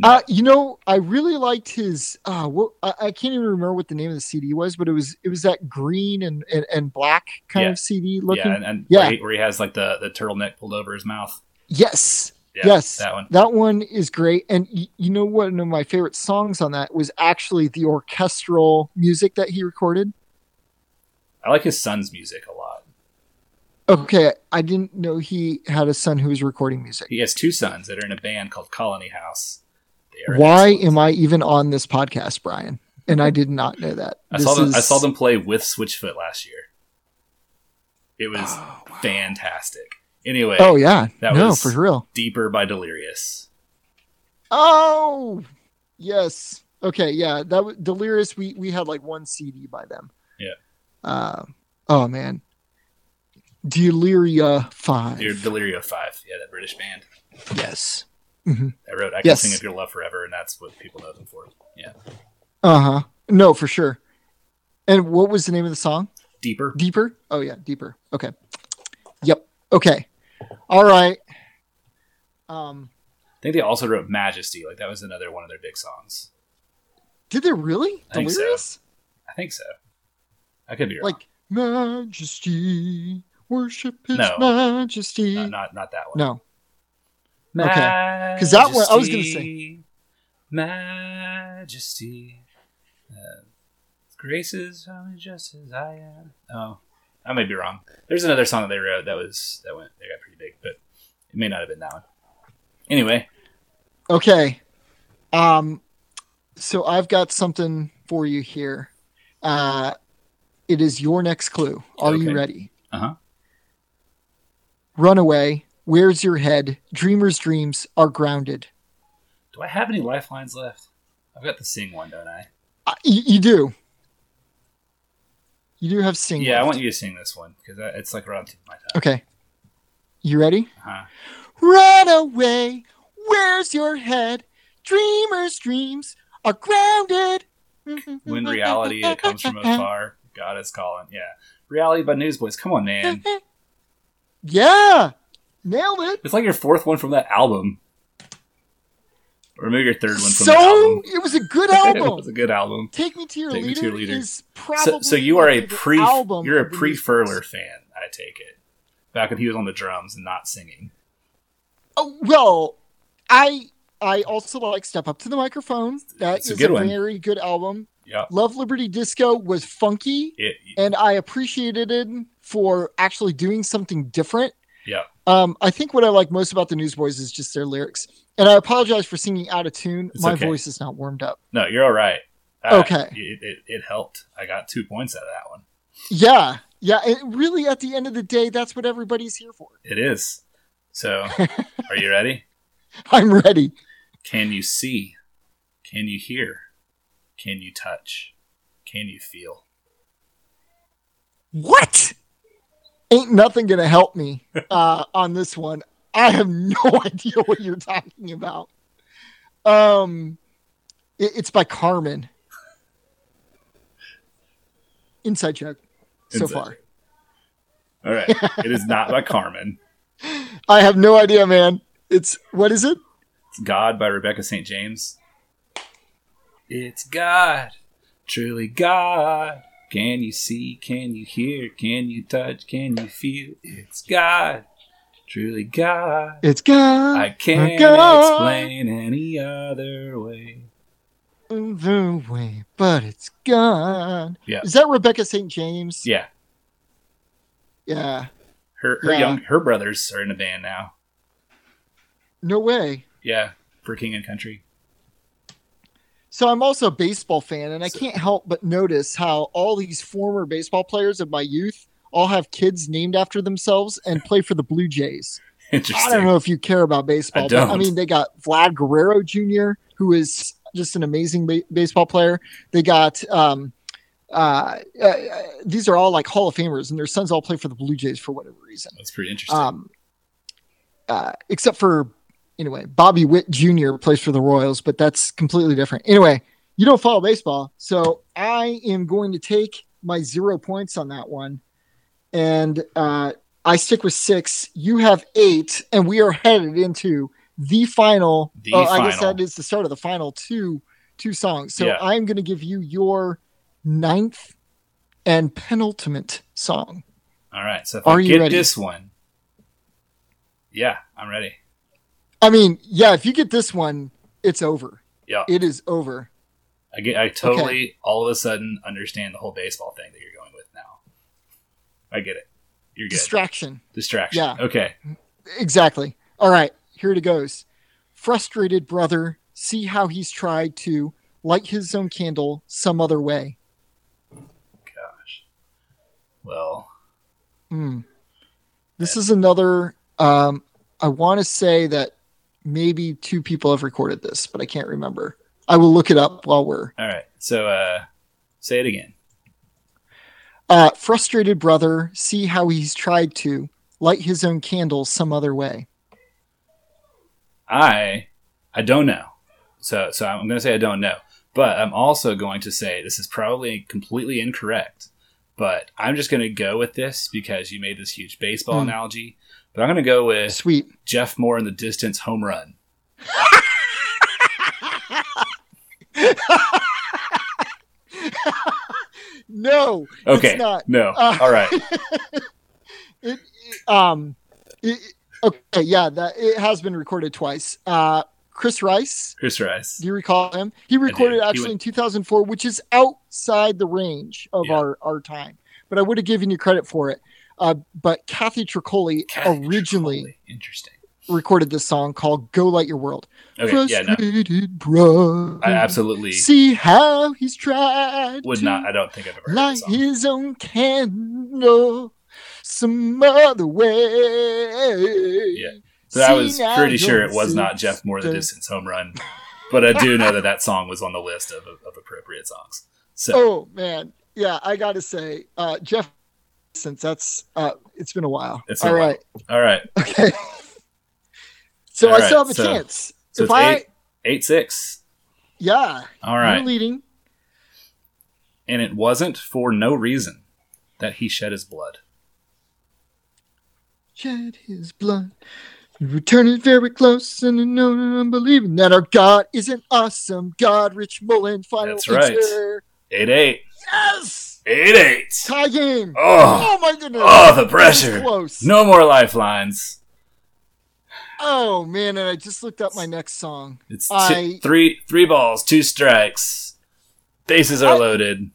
B: No.
C: Uh, you know, I really liked his. Uh, what I, I can't even remember what the name of the CD was, but it was it was that green and and, and black kind
B: Yeah.
C: of CD looking.
B: Yeah, and, and
C: Yeah.
B: Where, he, where he has like the, the turtleneck pulled over his mouth.
C: Yes,
B: Yeah,
C: yes,
B: that one.
C: That one is great. And y- you know what? One of my favorite songs on that was actually the orchestral music that he recorded.
B: I like his son's music a lot.
C: Okay, I didn't know he had a son who was recording music.
B: He has two sons that are in a band called Colony House. Are
C: Why am I even on this podcast, Brian? And I did not know that.
B: I
C: This
B: saw them. I saw them play with Switchfoot last year. It was
C: Oh,
B: fantastic. Anyway,
C: Oh yeah,
B: That
C: no,
B: was-
C: for real.
B: Deeper by Delirious.
C: Oh, yes. Okay, yeah. That was Delirious. We we had like one CD by them.
B: Yeah.
C: Uh, oh man, Deliria Five.
B: Your Delirio Five, yeah, that British band.
C: Yes.
B: I wrote "I Can
C: Yes.
B: Sing of Your Love Forever," and that's what people know them for. Yeah,
C: Uh huh. No, for sure. And what was the name of the song?
B: Deeper.
C: Deeper. Oh yeah, deeper. Okay. Yep. Okay. All right. Um,
B: I think they also wrote "Majesty." Like that was another one of their big songs.
C: did they really?
B: I think so.
C: Delirious?
B: I think so. I could be wrong.
C: Like Majesty, worship His
B: No.
C: Majesty.
B: not, not not that one.
C: No. Okay. 'Cause that one- I was gonna
B: Majesty, Majesty, uh, graces only just as I am. Oh, I may be wrong. There's another song that they wrote that was that went they got pretty big, but it may not have been that one. Anyway,
C: Okay. Um so I've got something for you here. Uh it is your next clue. Are you ready?
B: Uh-huh.
C: Runaway, where's your head? Dreamers dreams are grounded.
B: do I have any lifelines left? I've got the sing one, don't I?
C: Uh, you, you do. You do have sing.
B: Yeah, I want you to sing this one because it's like right on the tip of my tongue.
C: Okay. You ready?
B: Uh-huh.
C: Run away. Where's your head? Dreamers dreams are grounded. *laughs*
B: When reality it comes from afar, God is calling. Yeah, reality by Newsboys. Come on, man. *laughs*
C: Yeah. Nailed it.
B: It's like your fourth one from that album. Or maybe your third one from
C: so
B: the album.
C: it was a *laughs* good album.
B: it was a good album.
C: Take Me to Your
B: Take Me
C: Leader
B: to Your Leader.
C: is probably
B: So, so you are a pre
C: album
B: you're a pre Furler fan, I take it. Back when he was on the drums and not singing.
C: Oh, well, I I also like Step Up to the Microphone. That
B: It's a
C: is a
B: one.
C: very good album.
B: Yeah.
C: Love Liberty Disco was funky,
B: It,
C: and I appreciated it for actually doing something different.
B: Yeah.
C: Um, I think what I like most about the Newsboys is just their lyrics. And I apologize for singing out of tune.
B: It's
C: My
B: okay.
C: voice is not warmed up.
B: No, you're all right. Uh,
C: Okay.
B: It, it, it helped. I got two points out of that one.
C: Yeah, yeah. And really, at the end of the day, that's what everybody's here for.
B: It is. So, *laughs* are you ready?
C: I'm ready.
B: Can you see? Can you hear? Can you touch? Can you feel?
C: What? Ain't nothing gonna help me uh, on this one. I have no *laughs* idea what you're talking about. Um, It, it's by Carmen. Inside joke. So
B: Inside
C: far,
B: All right. it is not by Carmen. *laughs*
C: I have no idea, man. It's what is it?
B: It's God by Rebecca St. James. It's God, truly God. Can you see? Can you hear? Can you touch? Can you feel? It's God, truly God.
C: It's God.
B: I can't
C: God.
B: explain any other way.
C: the way, but it's God.
B: Yeah.
C: Is that Rebecca St. James?
B: Yeah,
C: Yeah.
B: her her
C: Yeah.
B: young her brothers are in a band now.
C: No way.
B: Yeah, for King and Country.
C: So I'm also a baseball fan, and I can't help but notice how all these former baseball players of my youth all have kids named after themselves and play for the Blue Jays. *laughs*
B: Interesting.
C: I don't know if you care about baseball,
B: I
C: but I mean, they got Vlad Guerrero Jr., who is just an amazing ba- baseball player. They got um, uh, uh, these are all like Hall of Famers, and their sons all play for the Blue Jays for whatever reason.
B: That's pretty interesting.
C: Um, uh, except for anyway, Bobby Witt Jr. plays for the Royals, but that's completely different. Anyway, you don't follow baseball, so I am going to take my zero points on that one, and uh, I stick with six. You have eight, and we are headed into the final.
B: The
C: oh, I guess that is the start of the final two two songs. So
B: Yeah.
C: I'm going to give you your ninth and penultimate song.
B: All right. So if
C: are
B: I
C: you
B: get
C: ready?
B: this one, yeah, I'm ready.
C: I mean, yeah, if you get this one, it's over.
B: Yeah.
C: It is over.
B: I get. I totally all of a sudden understand the whole baseball thing that you're going with now. I get it. You're good.
C: Distraction.
B: Distraction.
C: Yeah.
B: Okay.
C: Exactly. All right, here it goes. Frustrated brother, see how he's tried to light his own candle some other way.
B: Gosh. Well,
C: Hmm. This is another. Um, I want to say that maybe two people have recorded this, but I can't remember. I will look it up while we're.
B: all right. So, uh, say it again.
C: Uh, frustrated brother, see how he's tried to light his own candle some other way.
B: I, I don't know. So, so I'm going to say I don't know, but I'm also going to say this is probably completely incorrect. But I'm just going to go with this because you made this huge baseball
C: Hmm.
B: analogy. But I'm going to go with
C: Sweet.
B: Jeff Moore in the distance home run. *laughs*
C: No.
B: Okay.
C: It's not.
B: No.
C: Uh,
B: All right. *laughs*
C: It, um. it- okay. Yeah. That it has been recorded twice. Uh, Chris Rice.
B: Chris Rice.
C: Do you recall him? He recorded
B: He
C: actually
B: went-
C: in 2004, which is outside the range of
B: Yeah.
C: our our time. But I would have given you credit for it. Uh, but Kathy Troccoli
B: Kathy
C: originally
B: Troccoli. Interesting.
C: recorded this song called "Go Light Your World."
B: Okay. Yeah. No.
C: Brother,
B: I absolutely
C: see how he's tried
B: would not. I don't think I've ever
C: light his own candle some other way.
B: Yeah. So I was pretty sure it was not Jeff Moore the distance home run, but I do know that that song was on the list of, of appropriate songs. So
C: Oh man, yeah, I got to say, uh, Jeff. Since that's uh, it's been a while.
B: It's
C: All
B: a while.
C: right,
B: all right, *laughs*
C: okay. So
B: All
C: I
B: right,
C: still have a
B: so-
C: chance.
B: so
C: if I,
B: eight eight six.
C: yeah,
B: All right.
C: you're leading.
B: and it wasn't for no reason that he shed his blood.
C: Shed his blood. You return it very close, and I know that I'm believing that our God is an awesome God. Rich Mullins, final
B: That's right.
C: answer.
B: Eight eight
C: Yes,
B: eight eight.
C: tie game.
B: Oh.
C: my goodness.
B: Oh, the pressure!
C: Close.
B: No more lifelines.
C: Oh man, and I just looked up my next song.
B: It's t-
C: I-
B: three three balls, two strikes. Bases are
C: I-
B: loaded.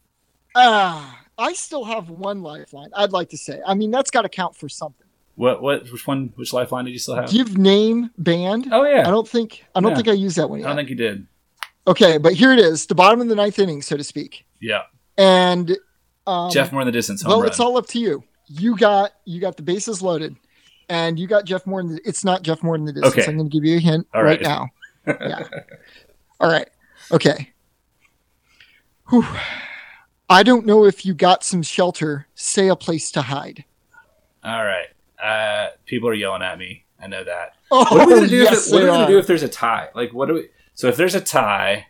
C: Ah, I still have one lifeline. I'd like to say. I mean, that's got to count for something.
B: What what which one which lifeline did you still have?
C: Give name band.
B: Oh yeah.
C: I don't think I don't
B: Yeah.
C: think I used that one
B: I don't think you did.
C: okay, but here it is, the bottom of the ninth inning, so to speak.
B: Yeah,
C: And um,
B: Jeff Moore in the distance
C: well,
B: run.
C: it's all up to you. You got you got the bases loaded, and you got Jeff Moore. In the, it's not Jeff Moore in the distance.
B: Okay.
C: I'm going to give you a hint right,
B: right.
C: now. Yeah. all right. Okay. Whew. I don't know if you got some shelter. Say a place to hide.
B: all right. Uh, people are yelling at me. I know that.
C: Oh,
B: What are we gonna do?
C: yes,
B: if, what are we gonna do if there's a tie? Like, what do we? So if there's a tie,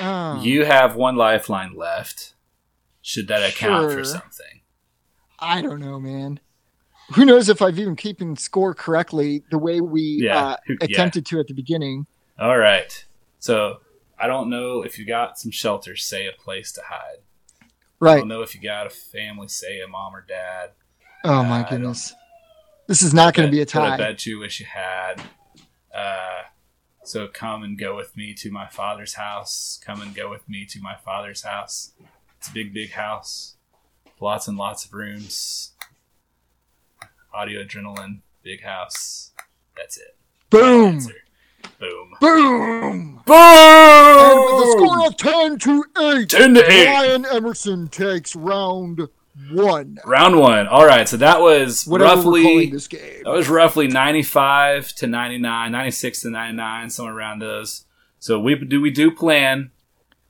C: Oh,
B: You have one lifeline left. Should that account
C: Sure.
B: for something?
C: I don't know, man. Who knows if I've even keeping score correctly the way we
B: Yeah,
C: uh,
B: who- yeah.
C: attempted to at the beginning.
B: All right. So I don't know if you got some shelter. Say a place to hide.
C: Right.
B: I don't know if you got a family. Say a mom or dad.
C: Oh
B: Uh,
C: my goodness. This is not going to be a
B: that I
C: tie.
B: bet you wish you had. Uh, so come and go with me to my father's house. Come and go with me to my father's house. It's a big, big house. Lots and lots of rooms. Audio adrenaline. Big house. That's it.
C: Boom.
B: Answer. Boom.
C: Boom.
B: Boom!
C: And with a score of 10 to 8,
B: 10 to 8.
C: Ryan Emerson takes round one.
B: Round one. All right. So that was
C: Whatever we're calling
B: roughly
C: this game.
B: That was roughly 95 to 99, 96 to 99, somewhere around those. So we do we do plan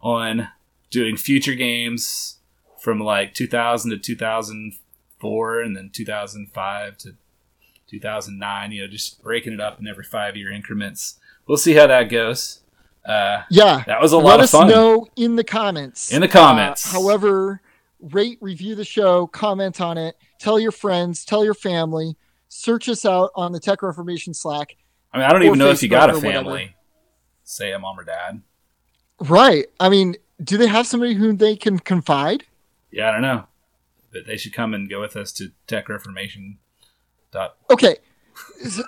B: on doing future games from like 2000 to 2004 and then 2005 to 2009, you know, just breaking it up in every 5-year increments. We'll see how that goes. Uh,
C: Yeah.
B: that was a lot of fun let us
C: know in the comments.
B: In the comments.
C: Uh, however, rate, review the show, comment on it, tell your friends, tell your family, search us out on the Tech Reformation Slack.
B: I mean, I don't even know if you got a
C: Facebook
B: family. Say a mom or dad.
C: Right. I mean, do they have somebody whom they can confide?
B: Yeah, I don't know. But they should come and go with us to Tech Reformation. Dot.
C: Okay.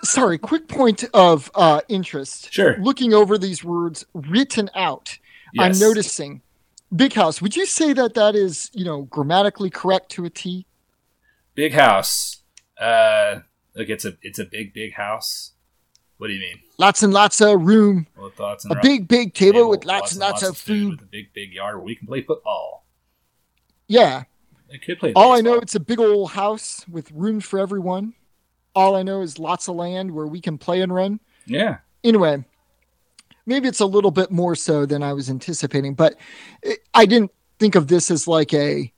C: Sorry, quick point of uh, interest.
B: Sure.
C: Looking over these words written out, I'm noticing Big House. Would you say that that is, you know, grammatically correct to a T?
B: Big house. Uh, like it's a it's a big big house. What do you mean?
C: Lots and lots of room.
B: What thoughts?
C: A big, big table, with lots, and lots, of
B: food with a big big yard where we can play football.
C: Yeah.
B: They could play.
C: All I know, it's a big old house with rooms for everyone. All I know is lots of land where we can play and run.
B: Yeah.
C: Anyway, maybe it's a little bit more so than I was anticipating, but I didn't think of this as like a,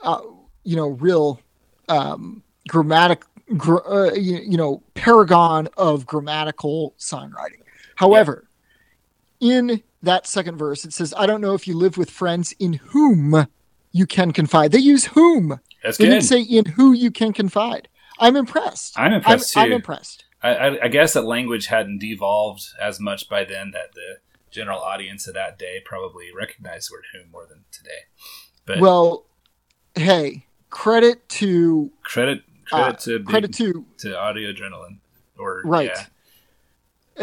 C: uh, you know, real um, grammatic, gr- uh, you, you know, paragon of grammatical songwriting. However, in that second verse, it says, "I don't know if you live with friends in whom you can confide." They use whom.
B: That's
C: They
B: good.
C: didn't say in who you can confide. I'm impressed.
B: I'm impressed
C: I'm,
B: too.
C: impressed.
B: I, I, I guess that language hadn't devolved as much by then that the general audience of that day probably recognized the word whom more than today. But
C: Well, hey, credit to
B: credit credit
C: uh,
B: to big,
C: credit to
B: to audio adrenaline or
C: Right.
B: yeah.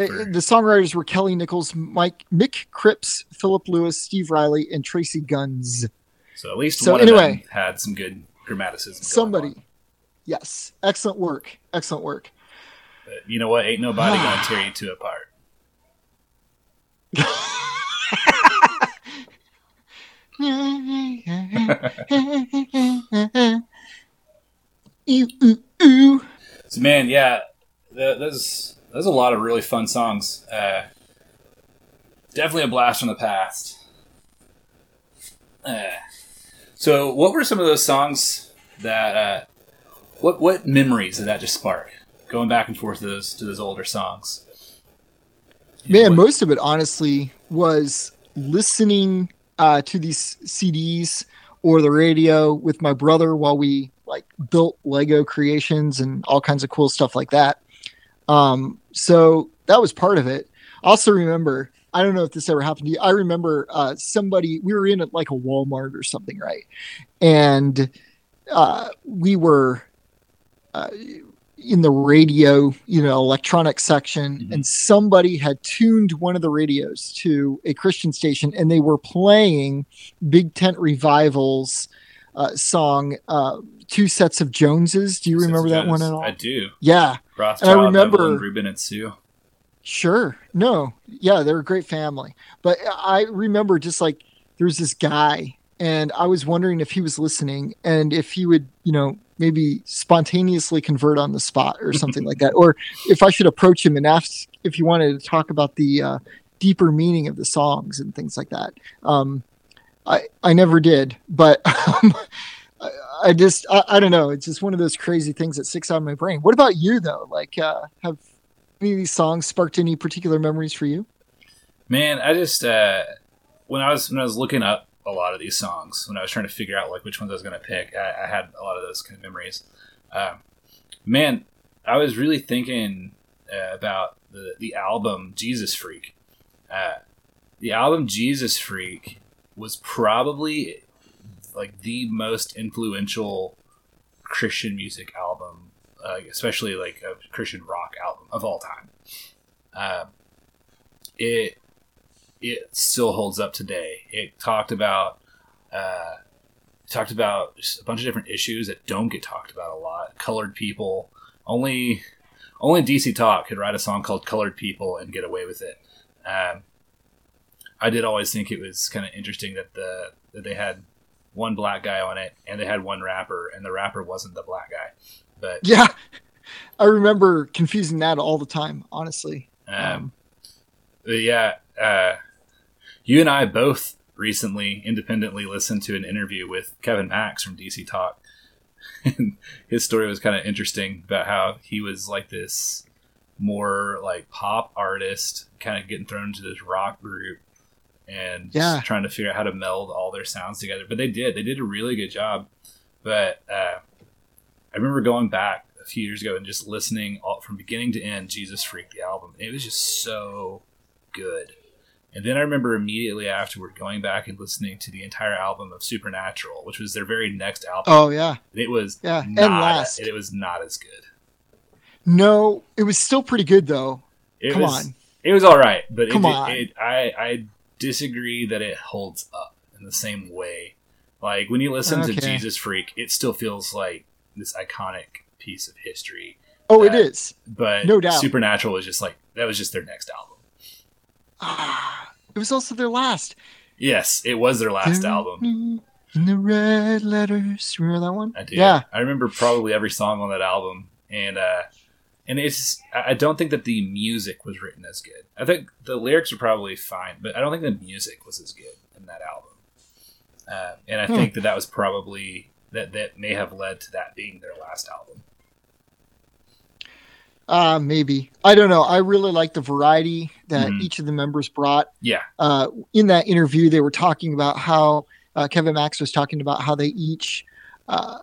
C: uh,
B: For-
C: the songwriters were Kelly Nichols, Mike Mick Cripps, Philip Lewis, Steve Riley, and Tracy Guns.
B: So at least
C: So
B: one of
C: anyway.
B: them had some good grammaticism.
C: Somebody. Yes, excellent work. Excellent work.
B: But you know what? Ain't nobody gonna *sighs* tear you two apart. *laughs* *laughs* *laughs*
C: Ooh, ooh, ooh.
B: So man, yeah, th- there's there's a lot of really fun songs. Uh, definitely a blast from the past. Uh, so, what were some of those songs that? Uh, what what memories did that just spark? Going back and forth to those to those older songs. You know,
C: Man,
B: what-
C: most of it honestly was listening uh, to these CDs or the radio with my brother while we like built Lego creations and all kinds of cool stuff like that. Um, so that was part of it. Also remember, I don't know if this ever happened to you. I remember uh, somebody we were in at like a Walmart or something, right? And uh, we were uh, in the radio, you know, electronic section,
B: Mhm.
C: and somebody had tuned one of the radios to a Christian station, and they were playing Big Tent Revival's uh, song, uh, Two Sets of Joneses. Do you
B: Six
C: remember that one at all?
B: I do.
C: yeah,
B: Rothschild,
C: remember-
B: Evelyn, Ruben, and Sue.
C: Sure. No. Yeah, they're a great family. But I remember just like there was this guy, and I was wondering if he was listening and if he would, you know, maybe spontaneously convert on the spot or something like that, or if I should approach him and ask if he wanted to talk about the uh, deeper meaning of the songs and things like that. Um, I I never did, but *laughs* um, I, I just I, I don't know. It's just one of those crazy things that sticks out of my brain. What about you though? Like, uh, have any of these songs sparked any particular memories for you?
B: Man, I just uh, when I was when I was looking up a lot of these songs, when I was trying to figure out like which ones I was going to pick, I, I, had a lot of those kind of memories. Um, man, I was really thinking uh, about the the album Jesus Freak. Uh, the album Jesus Freak was probably like the most influential Christian music album, uh, especially like a Christian rock album of all time. Uh, it it still holds up today. It talked about uh, talked about a bunch of different issues that don't get talked about a lot. Colored people. Only only DC Talk could write a song called "Colored People" and get away with it. Um, I did always think it was kind of interesting that the that they had one black guy on it and they had one rapper and the rapper wasn't the black guy. But *laughs*
C: yeah, I remember confusing that all the time. Honestly.
B: Um, um, yeah, uh, you and I both recently independently listened to an interview with Kevin Max from DC Talk. *laughs* And his story was kind of interesting about how he was like this more like pop artist, kind of getting thrown into this rock group and yeah. trying to figure out how to meld all their sounds together. But they did. They did a really good job. But uh, I remember going back a few years ago and just listening all, from beginning to end, Jesus Freak, the album. It was just so good. And then I remember immediately afterward going back and listening to the entire album of Supernatural, which was their very next album.
C: Oh yeah,
B: it was
C: yeah,
B: not,
C: and last
B: it was not as good.
C: No, it was still pretty good though.
B: It
C: Come
B: was,
C: on,
B: it was all right, but
C: Come
B: it,
C: on.
B: It, I I disagree that it holds up in the same way. Like when you listen
C: Okay.
B: to Jesus Freak, it still feels like this iconic piece of history.
C: oh, it
B: that-
C: is.
B: But
C: No doubt.
B: Supernatural was just like that was just their next album.
C: Ah, it was also their last.
B: Yes, it was their last album.
C: In the red letters, remember that one?
B: I do.
C: Yeah,
B: I remember probably every song on that album, and uh, and it's I I don't think that the music was written as good. I think the lyrics are probably fine, but I don't think the music was as good in that album. Uh, and I
C: Hmm.
B: think that that was probably that that may have led to that being their last album.
C: Uh, maybe. I don't know. I really like the variety that
B: Mhm.
C: each of the members brought.
B: Yeah,
C: uh, in that interview, they were talking about how uh, Kevin Max was talking about how they each uh,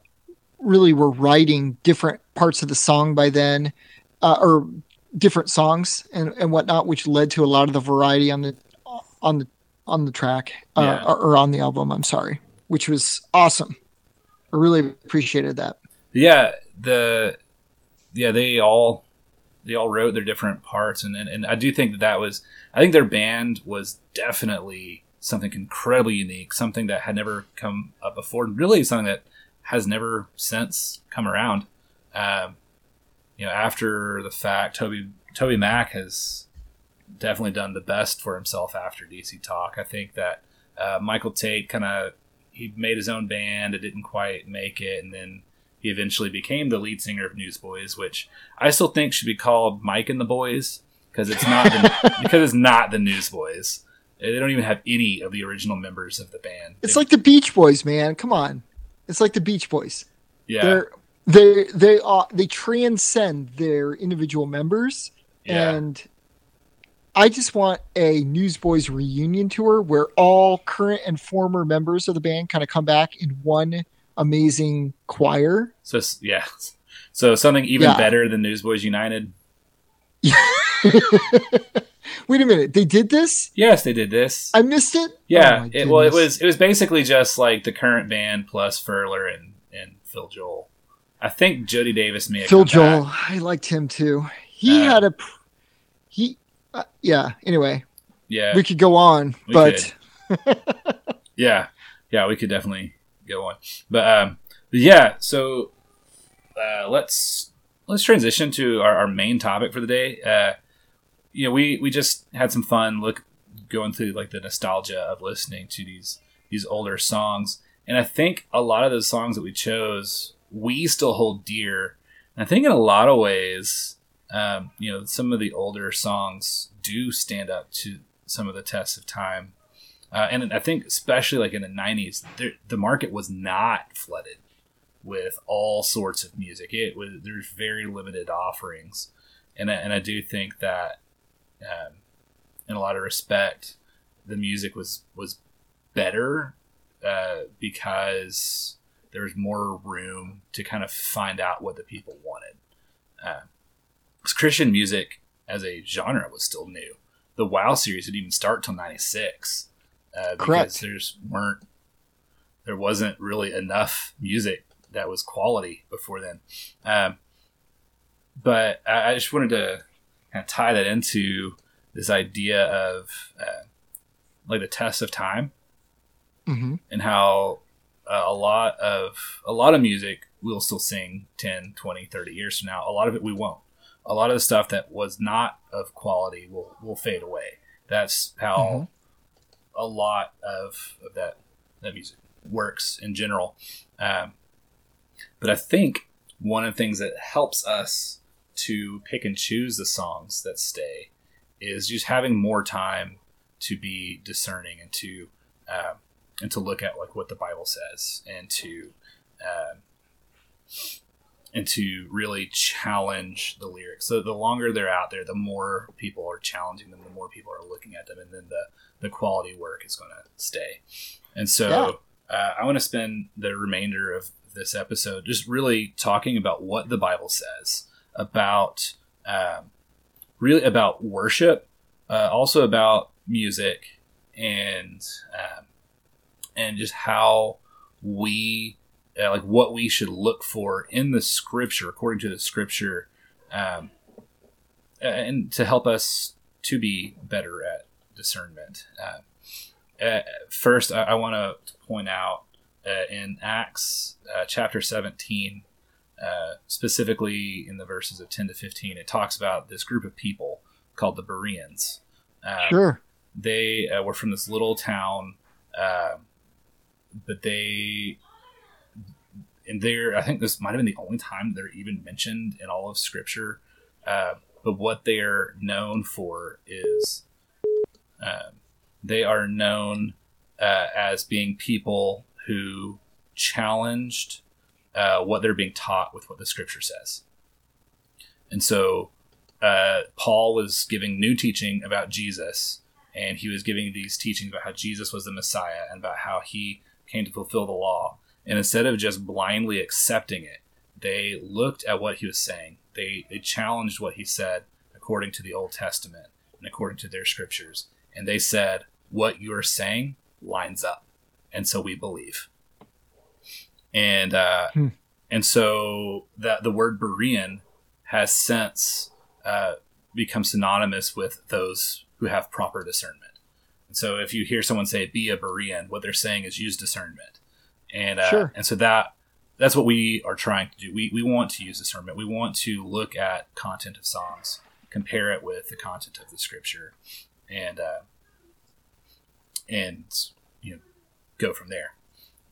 C: really were writing different parts of the song by then, uh, or different songs and, and whatnot, which led to a lot of the variety on the on the on the track uh,
B: Yeah.
C: or, or on the album. I'm sorry, which was awesome. I really appreciated that.
B: yeah. The yeah they all they all wrote their different parts, and and, and I do think that that was I think their band was definitely something incredibly unique, something that had never come up before, really something that has never since come around. Um, you know, after the fact, Toby Toby Mac has definitely done the best for himself after DC Talk. I think that uh, Michael Tait kind of he made his own band. It didn't quite make it, and then he eventually became the lead singer of Newsboys, which I still think should be called Mike and the Boys because it's not the, *laughs* because it's not the Newsboys. They don't even have any of the original members of the band.
C: It's
B: They-
C: like the Beach Boys, man. Come on, it's like the Beach Boys.
B: yeah,
C: They're they they are they transcend their individual members
B: yeah.
C: and I just want a Newsboys reunion tour where all current and former members of the band kind of come back in one amazing choir.
B: So yeah, so something even
C: Yeah.
B: better than Newsboys United. *laughs*
C: Wait a minute, they did this?
B: Yes, they did this.
C: I missed it.
B: yeah,
C: Oh
B: it, well, it was it was basically just like the current band plus Furler and and Phil Joel. I think Jody Davis may have
C: Phil Joel.
B: back.
C: I liked him too. He
B: Uh,
C: had a he. Uh, yeah. Anyway,
B: Yeah,
C: we could go on, but *laughs*
B: yeah, yeah, we could definitely go on. But um, yeah, so uh, let's let's transition to our, our main topic for the day. Uh, you know, we we just had some fun look going through like the nostalgia of listening to these these older songs, and I think a lot of those songs that we chose we still hold dear. And I think in a lot of ways, um, you know, some of the older songs do stand up to some of the tests of time. Uh, and I think especially like in the '90s, there, the market was not flooded with all sorts of music. It was there's very limited offerings, and I, and I do think that, um, in a lot of respect, the music was was better uh, because there was more room to kind of find out what the people wanted. Uh, Christian music as a genre was still new. The WoW series didn't even start till '96 uh, because
C: Correct.
B: there's weren't there wasn't really enough music that was quality before then. Um, but I, I just wanted to kind of tie that into this idea of uh, like the test of time
C: hmm
B: and how uh, a lot of a lot of music we'll still sing 10 20 30 years from now. A lot of it we won't. A lot of the stuff that was not of quality will will fade away. That's how a lot of, of that that music works in general um, but i think one of the things that helps us to pick and choose the songs that stay is just having more time to be discerning and to um, and to look at like what the Bible says and to um, and to really challenge the lyrics. So the longer they're out there, the more people are challenging them, the more people are looking at them, and then the the quality work is going to stay. And so uh, I want to spend the remainder of this episode just really talking about what the Bible says about um, really about worship, uh, also about music, and um, and just how we uh, like what we should look for in the scripture according to the scripture um, and to help us to be better at discernment uh, uh, first i, I want to point out uh, in acts uh, chapter 17 uh, specifically in the verses of 10 to 15 it talks about this group of people called the bereans um,
C: Sure.
B: they uh, were from this little town, uh, but they and they're I think this might have been the only time they're even mentioned in all of Scripture. Uh, but what they are known for is uh, they are known uh, as being people who challenged uh, what they're being taught with what the Scripture says, and so uh, Paul was giving new teaching about Jesus, and he was giving these teachings about how Jesus was the Messiah and about how he came to fulfill the law. And instead of just blindly accepting it, they looked at what he was saying. They, they challenged what he said according to the Old Testament and according to their scriptures. And they said, What you're saying lines up. And so we believe. And uh,
C: Hmm.
B: and so that the word Berean has since uh, become synonymous with those who have proper discernment. And so if you hear someone say be a Berean, what they're saying is use discernment. And uh,
C: Sure.
B: and so that that's what we are trying to do. We, we want to use discernment. We want to look at content of songs, compare it with the content of the scripture, and uh, and you know go from there.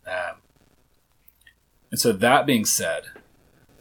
B: Um, and so that being said,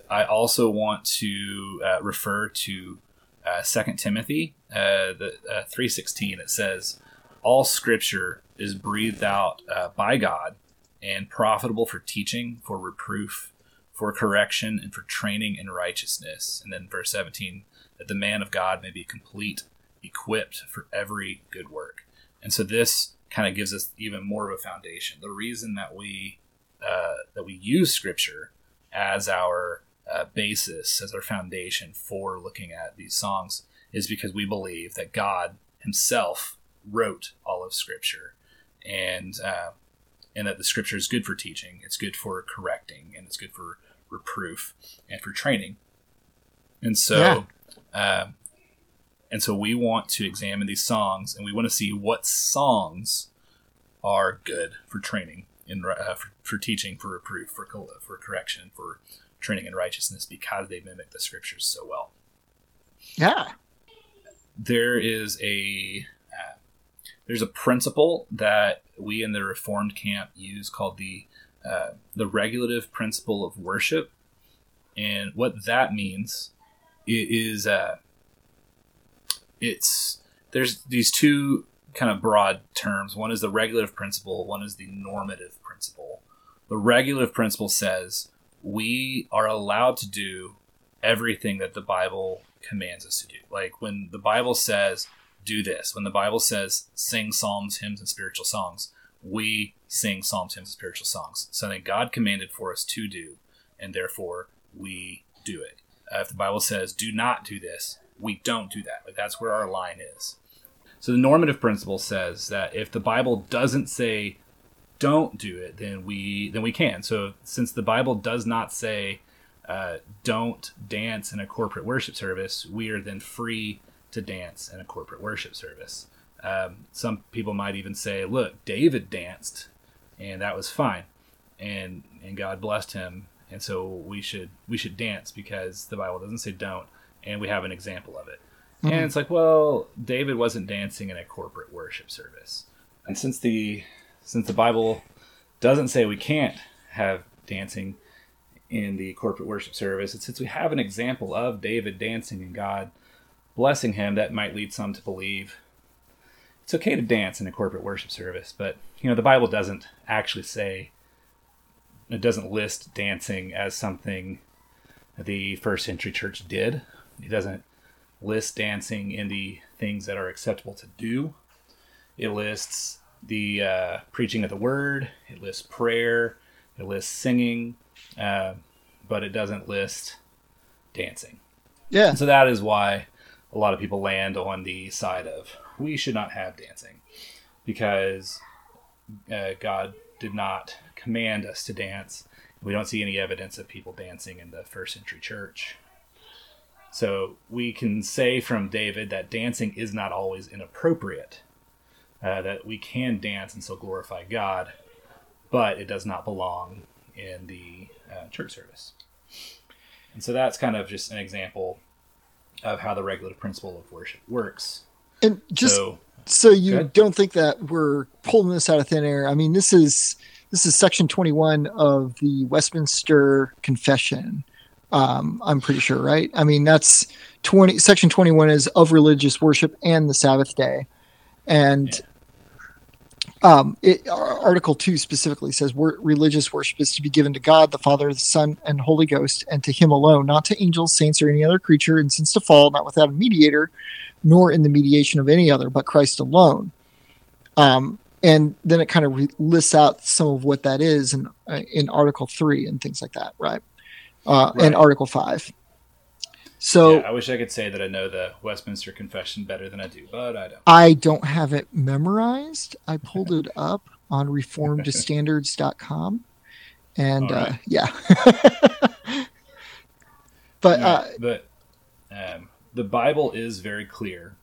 B: I also want to uh, refer to uh, Second Timothy, uh, the uh, three sixteen. It says, "All Scripture is breathed out uh, by God and profitable for teaching, for reproof, for correction, and for training in righteousness." And then verse seventeen, that the man of God may be complete, equipped for every good work. And so this kind of gives us even more of a foundation. The reason that we uh, that we use Scripture as our uh, basis, as our foundation for looking at these songs, is because we believe that God Himself wrote all of Scripture, and uh, and that the Scripture is good for teaching, it's good for correcting, and it's good for reproof and for training. And so, um, and so we want to examine these songs, and we want to see what songs are good for training in uh, for, for teaching, for reproof, for for correction, for training in righteousness, because they mimic the scriptures so well.
C: Yeah.
B: There is a uh, there's a principle that we in the Reformed camp use called the uh, the regulative principle of worship, and what that means is uh, it's there's these two kind of broad terms. One is the regulative principle, one is the normative principle. The regulative principle says we are allowed to do everything that the Bible commands us to do. Like when the Bible says, do this. When the Bible says sing psalms, hymns, and spiritual songs, we sing psalms, hymns, and spiritual songs. Something God commanded for us to do, and therefore we do it. Uh, if the Bible says do not do this, we don't do that. Like that's where our line is. So the normative principle says that if the Bible doesn't say don't do it, then we then we can. So since the Bible does not say uh, don't dance in a corporate worship service, we are then free to dance in a corporate worship service. Um, some people might even say, "Look, David danced, and that was fine, and and God blessed him, and so we should we should dance because the Bible doesn't say don't, and we have an example of it." Mm-hmm. And it's like, well, David wasn't dancing in a corporate worship service, and since the since the Bible doesn't say we can't have dancing in the corporate worship service, and since we have an example of David dancing and God blessing him, that might lead some to believe it's okay to dance in a corporate worship service. But you know, the Bible doesn't actually say it doesn't list dancing as something the first century church did. It doesn't list dancing in the things that are acceptable to do. It lists the uh, preaching of the word, it lists prayer, it lists singing, uh, but it doesn't list dancing.
C: Yeah.
B: And so that is why a lot of people land on the side of we should not have dancing because uh, God did not command us to dance. We don't see any evidence of people dancing in the first century church. So we can say from David that dancing is not always inappropriate uh, that we can dance and still glorify God, but it does not belong in the uh, church service. And so that's kind of just an example of how the regulative principle of worship works.
C: And just so, so you don't think that we're pulling this out of thin air. I mean, this is this is section 21 of the Westminster Confession. Um, I'm pretty sure, right? I mean, that's 20 section 21 is of religious worship and the Sabbath day. And yeah. Um, it, Article 2 specifically says religious worship is to be given to God, the Father, the Son, and Holy Ghost, and to Him alone, not to angels, saints, or any other creature, and since to fall, not without a mediator, nor in the mediation of any other, but Christ alone. Um, and then it kind of re- lists out some of what that is in, uh, in Article 3 and things like that, right? Uh, right. And Article 5. So
B: yeah, I wish I could say that I know the Westminster Confession better than I do, but I don't.
C: I don't have it memorized. I pulled it *laughs* up on reformedstandards.com and right. uh, yeah. *laughs* but
B: yeah, uh, but um, the Bible is very clear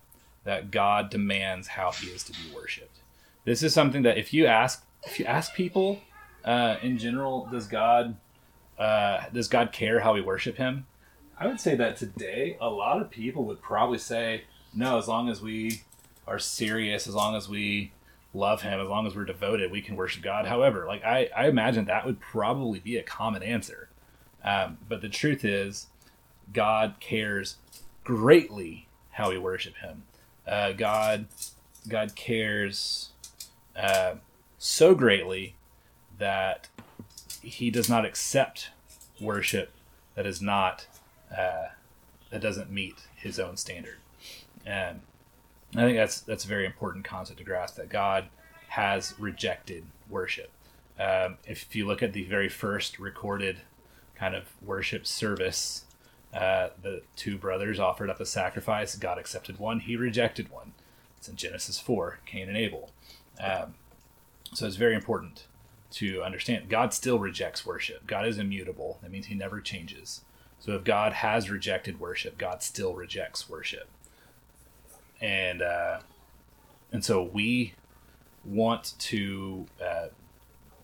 B: that God demands how he is to be worshipped. This is something that if you ask if you ask people uh, in general, does God uh, does God care how we worship him? I would say that today, a lot of people would probably say, no, as long as we are serious, as long as we love Him, as long as we're devoted, we can worship God. However, like I, I imagine that would probably be a common answer. Um, but the truth is, God cares greatly how we worship Him. Uh, God, God cares uh, so greatly that He does not accept worship that is not uh, that doesn't meet his own standard. And I think that's that's a very important concept to grasp that God has rejected worship. Um, if you look at the very first recorded kind of worship service, uh, the two brothers offered up a sacrifice. God accepted one, he rejected one. It's in Genesis 4, Cain and Abel. Um, so it's very important to understand God still rejects worship. God is immutable. That means he never changes. So if God has rejected worship, God still rejects worship. And uh, and so we want to uh,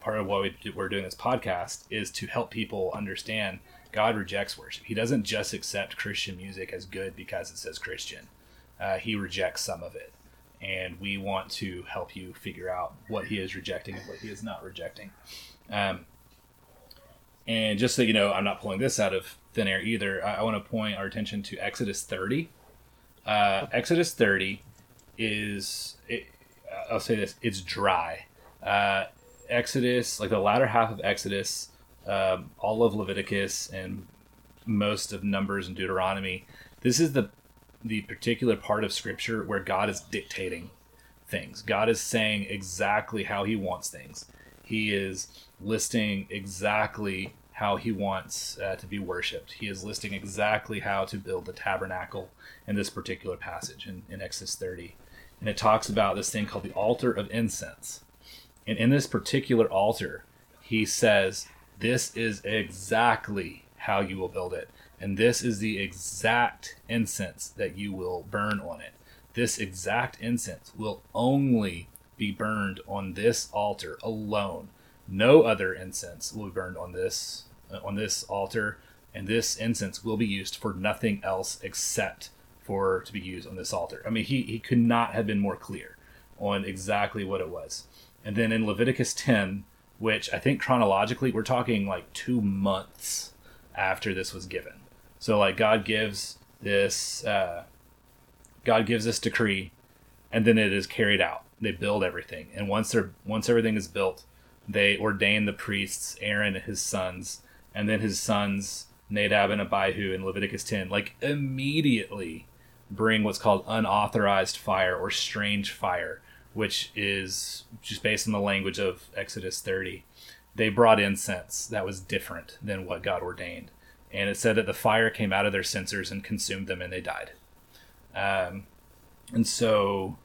B: part of what we, we're doing this podcast is to help people understand God rejects worship. He doesn't just accept Christian music as good because it says Christian. Uh, he rejects some of it, and we want to help you figure out what he is rejecting and what he is not rejecting. Um, and just so you know, I'm not pulling this out of thin air either. I, I want to point our attention to Exodus 30. Uh, Exodus 30 is, it, I'll say this, it's dry. Uh, Exodus, like the latter half of Exodus, um, all of Leviticus, and most of Numbers and Deuteronomy, this is the the particular part of Scripture where God is dictating things. God is saying exactly how He wants things. He is listing exactly how He wants uh, to be worshipped. He is listing exactly how to build the tabernacle in this particular passage in, in Exodus 30. And it talks about this thing called the altar of incense. And in this particular altar, He says, This is exactly how you will build it. And this is the exact incense that you will burn on it. This exact incense will only be burned on this altar alone. No other incense will be burned on this uh, on this altar, and this incense will be used for nothing else except for to be used on this altar. I mean, he he could not have been more clear on exactly what it was. And then in Leviticus 10, which I think chronologically we're talking like 2 months after this was given. So like God gives this uh, God gives this decree, and then it is carried out. They build everything, and once they're once everything is built, they ordain the priests, Aaron and his sons, and then his sons Nadab and Abihu in Leviticus 10, like immediately bring what's called unauthorized fire or strange fire, which is just based on the language of Exodus 30. They brought incense that was different than what God ordained and it said that the fire came out of their censers and consumed them and they died. Um, and so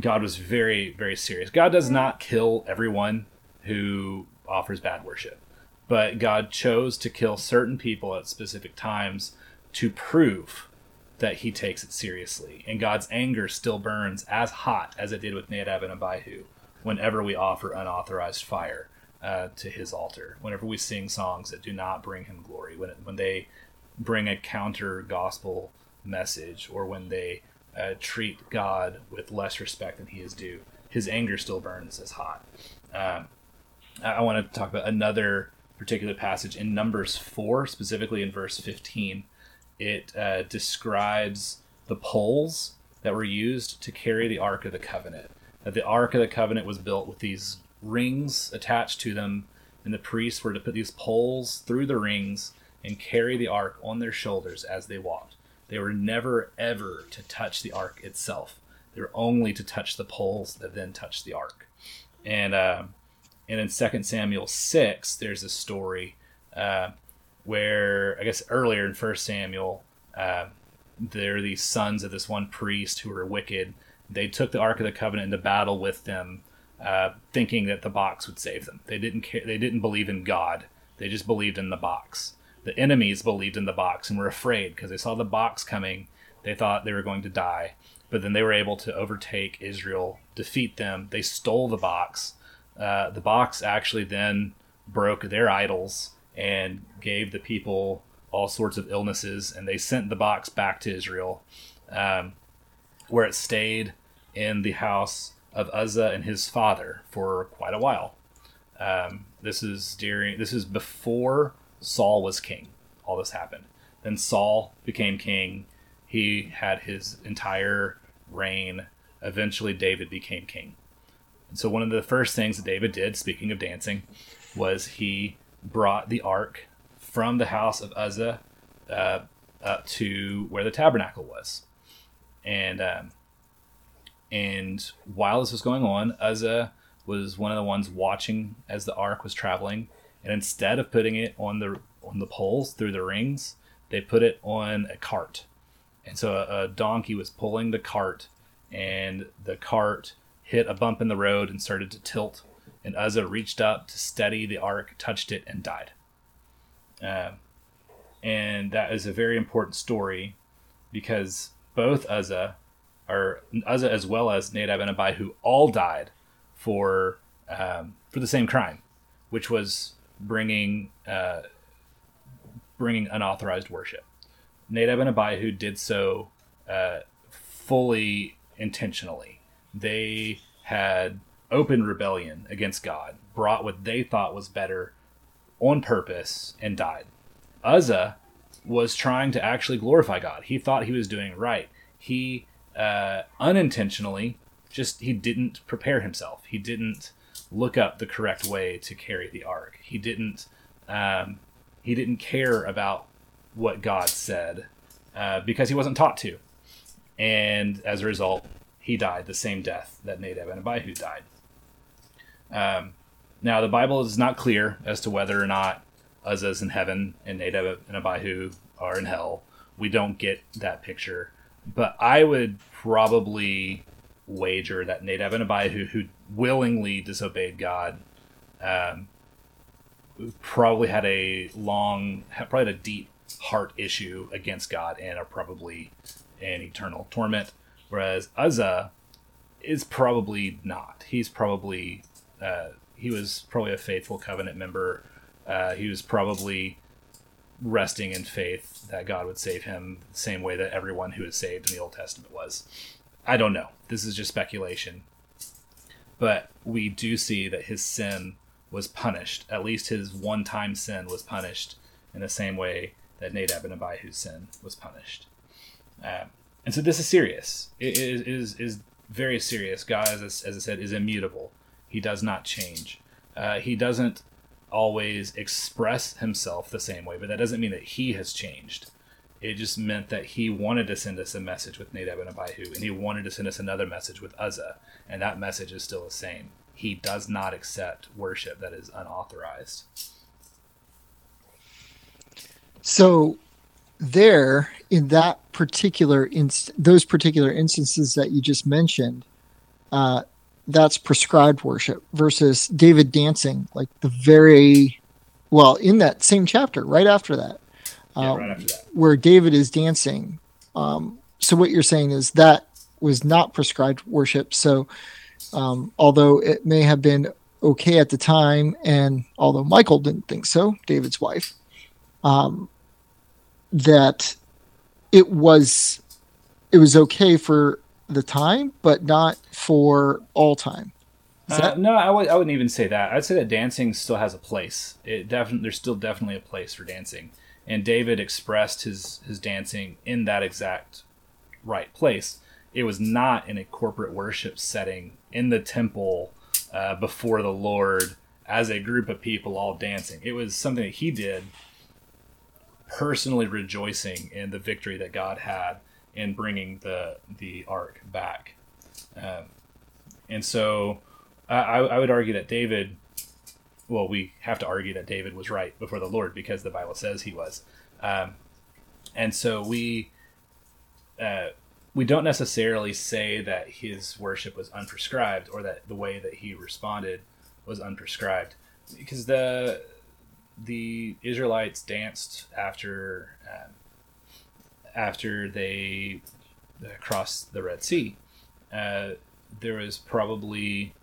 B: god was very very serious. God does not kill everyone who offers bad worship but god chose to kill certain people at specific times to prove that he takes it seriously. And god's anger still burns as hot as it did with nadab and abihu whenever we offer unauthorized fire uh, to his altar. Whenever we sing songs that do not bring him glory, when, when they bring a counter gospel message, or when they uh, treat God with less respect than he is due, his anger still burns as hot. Um, I, I want to talk about another particular passage in Numbers 4, specifically in verse 15. It uh, describes the poles that were used to carry the Ark of the Covenant. That the Ark of the Covenant was built with these rings attached to them, and the priests were to put these poles through the rings and carry the ark on their shoulders as they walked. They were never ever to touch the ark itself. They were only to touch the poles that then touched the ark. And uh, and in Second Samuel six, there's a story uh, where I guess earlier in First Samuel, uh, there are these sons of this one priest who were wicked. They took the Ark of the Covenant into battle with them, uh, thinking that the box would save them. They didn't care. They didn't believe in God. They just believed in the box. The enemies believed in the box and were afraid because they saw the box coming. They thought they were going to die, but then they were able to overtake Israel, defeat them. They stole the box. Uh, the box actually then broke their idols and gave the people all sorts of illnesses, and they sent the box back to Israel, um, where it stayed in the house of Uzzah and his father for quite a while. Um, this is during this is before Saul was king. All this happened. Then Saul became king. He had his entire reign. Eventually, David became king. And so, one of the first things that David did, speaking of dancing, was he brought the ark from the house of Uzzah uh, up to where the tabernacle was. And um, and while this was going on, Uzzah was one of the ones watching as the ark was traveling. And instead of putting it on the on the poles through the rings, they put it on a cart. And so a, a donkey was pulling the cart, and the cart hit a bump in the road and started to tilt. And Uzzah reached up to steady the ark, touched it, and died. Uh, and that is a very important story because both Uzzah or Uzzah as well as Nadab and Abihu all died for um, for the same crime, which was bringing uh, bringing unauthorized worship. Nadab and Abihu did so uh, fully intentionally. They had open rebellion against God, brought what they thought was better on purpose, and died. Uzzah was trying to actually glorify God. He thought he was doing right. He uh, unintentionally, just he didn't prepare himself. He didn't look up the correct way to carry the ark. He didn't. Um, he didn't care about what God said uh, because he wasn't taught to. and as a result, he died the same death that Nadab and Abihu died. Um, now, the Bible is not clear as to whether or not Uzzah is in heaven and Nadab and Abihu are in hell. We don't get that picture, but I would probably wager that Nadab and Abihu, who willingly disobeyed God, um, probably had a long, probably had a deep heart issue against God and are probably in eternal torment. Whereas Uzzah is probably not. He's probably uh, he was probably a faithful covenant member. Uh, he was probably resting in faith that God would save him the same way that everyone who is saved in the Old Testament was. I don't know. This is just speculation. But we do see that his sin was punished. At least his one time sin was punished in the same way that Nadab and Abihu's sin was punished. Um, and so this is serious. It is, is, is very serious. God, as, as I said, is immutable. He does not change. Uh, he doesn't always express himself the same way, but that doesn't mean that he has changed. It just meant that he wanted to send us a message with Nadab and Abihu, and he wanted to send us another message with Uzzah, and that message is still the same. He does not accept worship that is unauthorized.
C: So, there in that particular inst- those particular instances that you just mentioned, uh, that's prescribed worship versus David dancing, like the very well in that same chapter, right after that,
B: yeah, right after that.
C: where David is dancing. Um, so what you're saying is that was not prescribed worship. So um, although it may have been okay at the time, and although Michael didn't think so, David's wife, um, that it was it was okay for the time, but not for all time.
B: Uh, no, I w- I wouldn't even say that. I'd say that dancing still has a place. It definitely there's still definitely a place for dancing, and David expressed his his dancing in that exact right place. It was not in a corporate worship setting in the temple uh, before the Lord as a group of people all dancing. It was something that he did personally rejoicing in the victory that God had in bringing the the ark back. Um, and so I, I would argue that David, well, we have to argue that David was right before the Lord because the Bible says he was. Um, and so we uh, we don't necessarily say that his worship was unprescribed or that the way that he responded was unprescribed because the the Israelites danced after um, after they uh, crossed the Red Sea. Uh, there was probably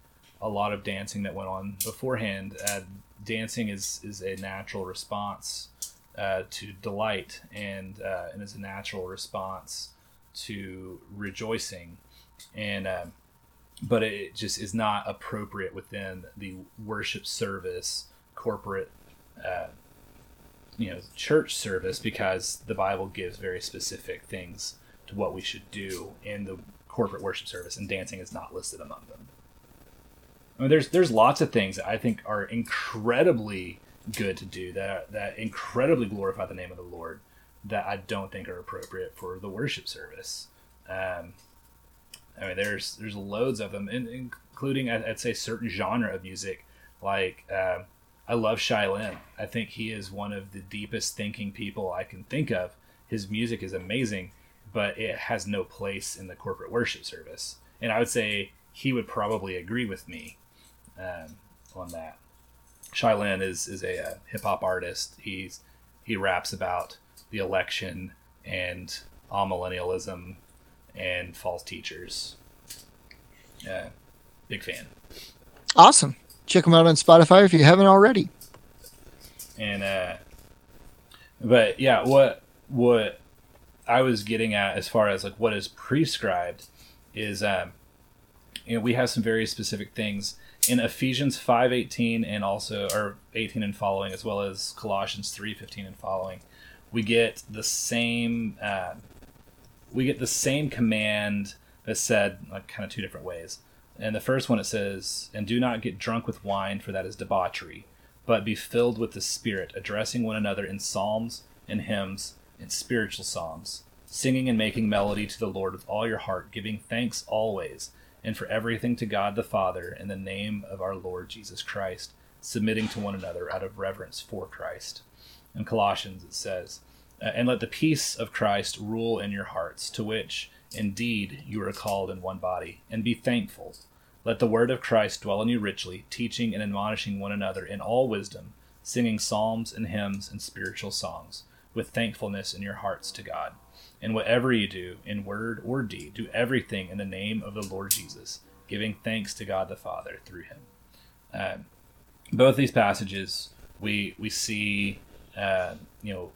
B: a lot of dancing that went on beforehand. Uh, dancing is is a natural response uh, to delight and uh, and is a natural response to rejoicing, and um, but it just is not appropriate within the worship service corporate uh, you know church service because the Bible gives very specific things to what we should do in the corporate worship service, and dancing is not listed among them. I mean, there's there's lots of things that I think are incredibly good to do that that incredibly glorify the name of the Lord that I don't think are appropriate for the worship service. Um, I mean, there's there's loads of them, including I'd, I'd say certain genre of music like. Uh, I love Shai Linne. I think he is one of the deepest thinking people I can think of. His music is amazing, but it has no place in the corporate worship service. And I would say he would probably agree with me um, on that. Shai Linne is is a, a hip hop artist. He's he raps about the election and amillennialism and false teachers. Yeah, big fan.
C: Awesome check them out on Spotify if you haven't already.
B: And uh, but yeah, what what I was getting at as far as like what is prescribed is um, you know we have some very specific things in Ephesians five eighteen and also or eighteen and following as well as Colossians three fifteen and following. We get the same uh, we get the same command that's said like kind of two different ways. And the first one it says, And do not get drunk with wine, for that is debauchery, but be filled with the Spirit, addressing one another in psalms and hymns and spiritual songs, singing and making melody to the Lord with all your heart, giving thanks always and for everything to God the Father in the name of our Lord Jesus Christ, submitting to one another out of reverence for Christ. In Colossians it says, uh, And let the peace of Christ rule in your hearts, to which indeed you are called in one body, and be thankful. Let the word of Christ dwell in you richly, teaching and admonishing one another in all wisdom, singing psalms and hymns and spiritual songs, with thankfulness in your hearts to God. And whatever you do, in word or deed, do everything in the name of the Lord Jesus, giving thanks to God the Father through him. Um, both these passages, we, we see, uh, you know,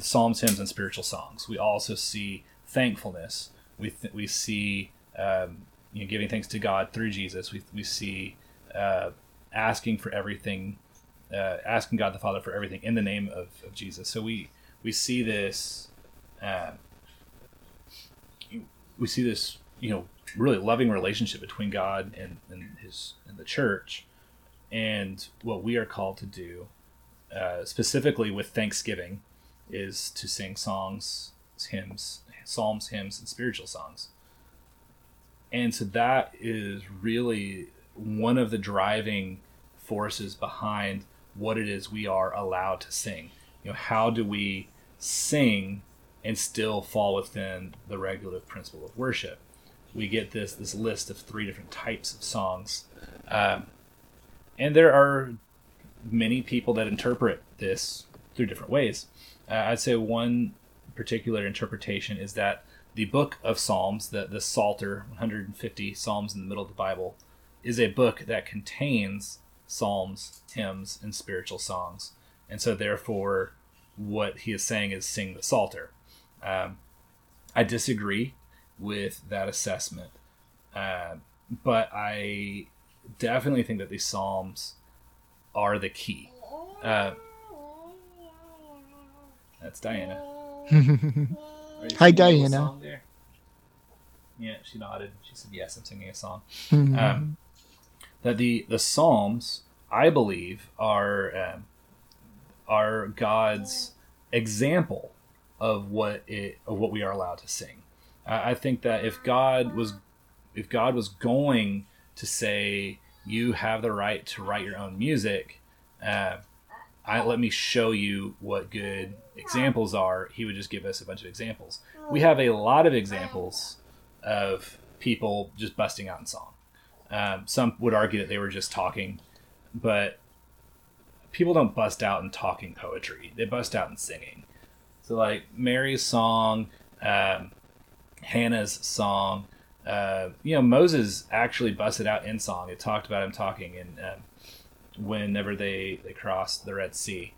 B: psalms, hymns, and spiritual songs. We also see thankfulness. We, th- we see um, you know, giving thanks to God through Jesus. We, we see uh, asking for everything, uh, asking God the Father for everything in the name of, of Jesus. So we, we see this uh, we see this, you know, really loving relationship between God and, and his and the church, and what we are called to do, uh, specifically with Thanksgiving, is to sing songs, hymns, psalms, hymns, and spiritual songs. And so that is really one of the driving forces behind what it is we are allowed to sing. You know, how do we sing and still fall within the regulative principle of worship. We get this this list of three different types of songs, um, and there are many people that interpret this through different ways. Uh, I'd say one particular interpretation is that the book of Psalms, the the Psalter, 150 psalms in the middle of the Bible, is a book that contains psalms, hymns, and spiritual songs, and so therefore, what he is saying is sing the Psalter. Um, I disagree with that assessment, uh, but I definitely think that these psalms are the key. Uh, that's Diana. *laughs*
C: Hi, Diana.
B: Yeah, she nodded. She said, "Yes, I'm singing a song."
C: Mhm.
B: Um, that the the Psalms, I believe, are um, are God's example of what it of what we are allowed to sing. I, I think that if God was if God was going to say you have the right to write your own music, uh, I let me show you what good examples are. He would just give us a bunch of examples. We have a lot of examples of people just busting out in song. Um, some would argue that they were just talking, but people don't bust out in talking poetry. They bust out in singing. So like Mary's song, um, Hannah's song, uh, you know, Moses actually busted out in song. It talked about him talking and um, whenever they they crossed the Red Sea,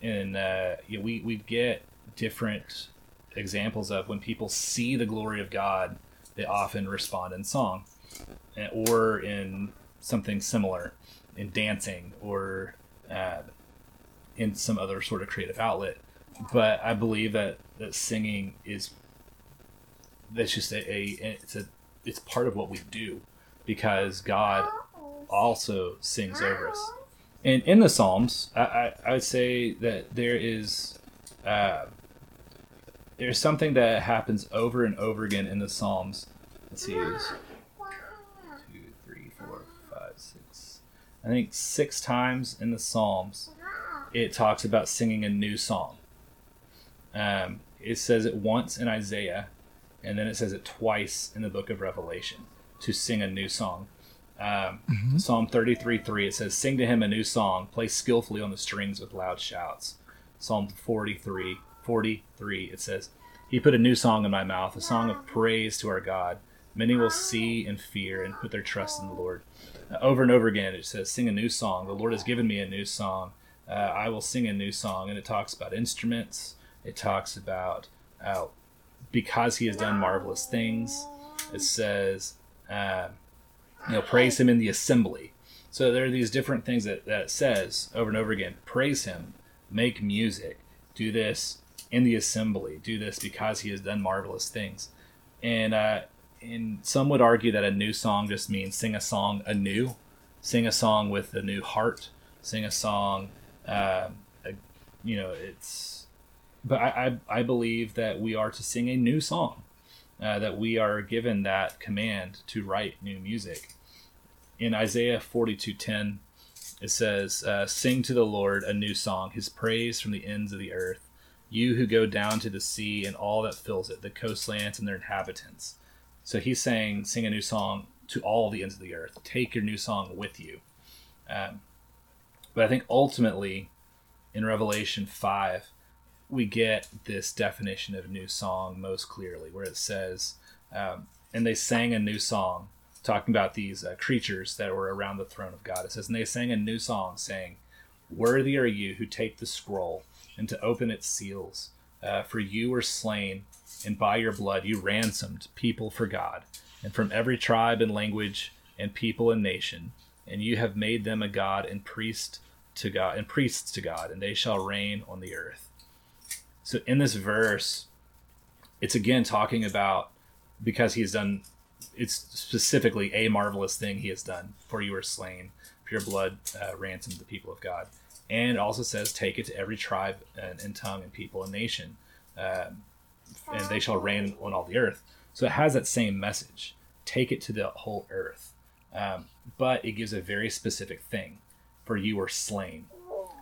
B: and uh, we we get different examples of when people see the glory of God, they often respond in song, or in something similar, in dancing or uh, in some other sort of creative outlet. But I believe that that singing is that's just a, a it's a it's part of what we do because God also sings over us. And in the Psalms, I, I, I would say that there is uh, there's something that happens over and over again in the Psalms. Let's see, two, three, four, five, six. I think six times in the Psalms it talks about singing a new song. Um, it says it once in Isaiah, and then it says it twice in the book of Revelation to sing a new song. Um, Psalm 33 3, it says, Sing to him a new song, play skillfully on the strings with loud shouts. Psalm 43 43, it says, He put a new song in my mouth, a song of praise to our God. Many will see and fear and put their trust in the Lord. Uh, over and over again, it says, Sing a new song. The Lord has given me a new song. Uh, I will sing a new song. And it talks about instruments, it talks about uh, because he has done marvelous things. It says, uh, you know, praise him in the assembly. So there are these different things that, that it says over and over again. Praise him, make music, do this in the assembly, do this because he has done marvelous things. And uh, and some would argue that a new song just means sing a song anew, sing a song with a new heart, sing a song. Uh, a, you know, it's but I, I, I believe that we are to sing a new song, uh, that we are given that command to write new music. In Isaiah 42:10, it says, uh, "Sing to the Lord a new song, His praise from the ends of the earth. You who go down to the sea and all that fills it, the coastlands and their inhabitants." So he's saying, "Sing a new song to all the ends of the earth. Take your new song with you." Um, but I think ultimately, in Revelation 5, we get this definition of new song most clearly, where it says, um, and they sang a new song, talking about these uh, creatures that were around the throne of God. It says, and they sang a new song, saying, Worthy are you who take the scroll and to open its seals. Uh, for you were slain, and by your blood you ransomed people for God, and from every tribe and language and people and nation, and you have made them a God and priest to God and priests to God, and they shall reign on the earth. So in this verse, it's again talking about because he's done it's specifically a marvelous thing he has done for you are slain your blood uh, ransomed the people of god. And it also says take it to every tribe and, and tongue and people and nation um, and they shall reign on all the earth. So it has that same message. Take it to the whole earth. Um, but it gives a very specific thing. For you were slain.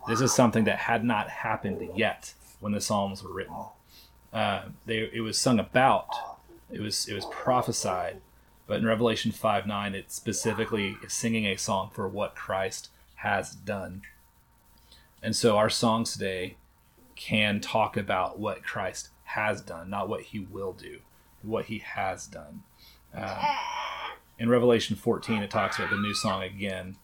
B: This is something that had not happened yet when the Psalms were written. Uh, they, it was sung about, it was it was prophesied, but in Revelation five nine, it specifically is singing a song for what Christ has done. And so our songs today can talk about what Christ has done, not what He will do, what He has done. Uh, in Revelation 14, it talks about the new song again,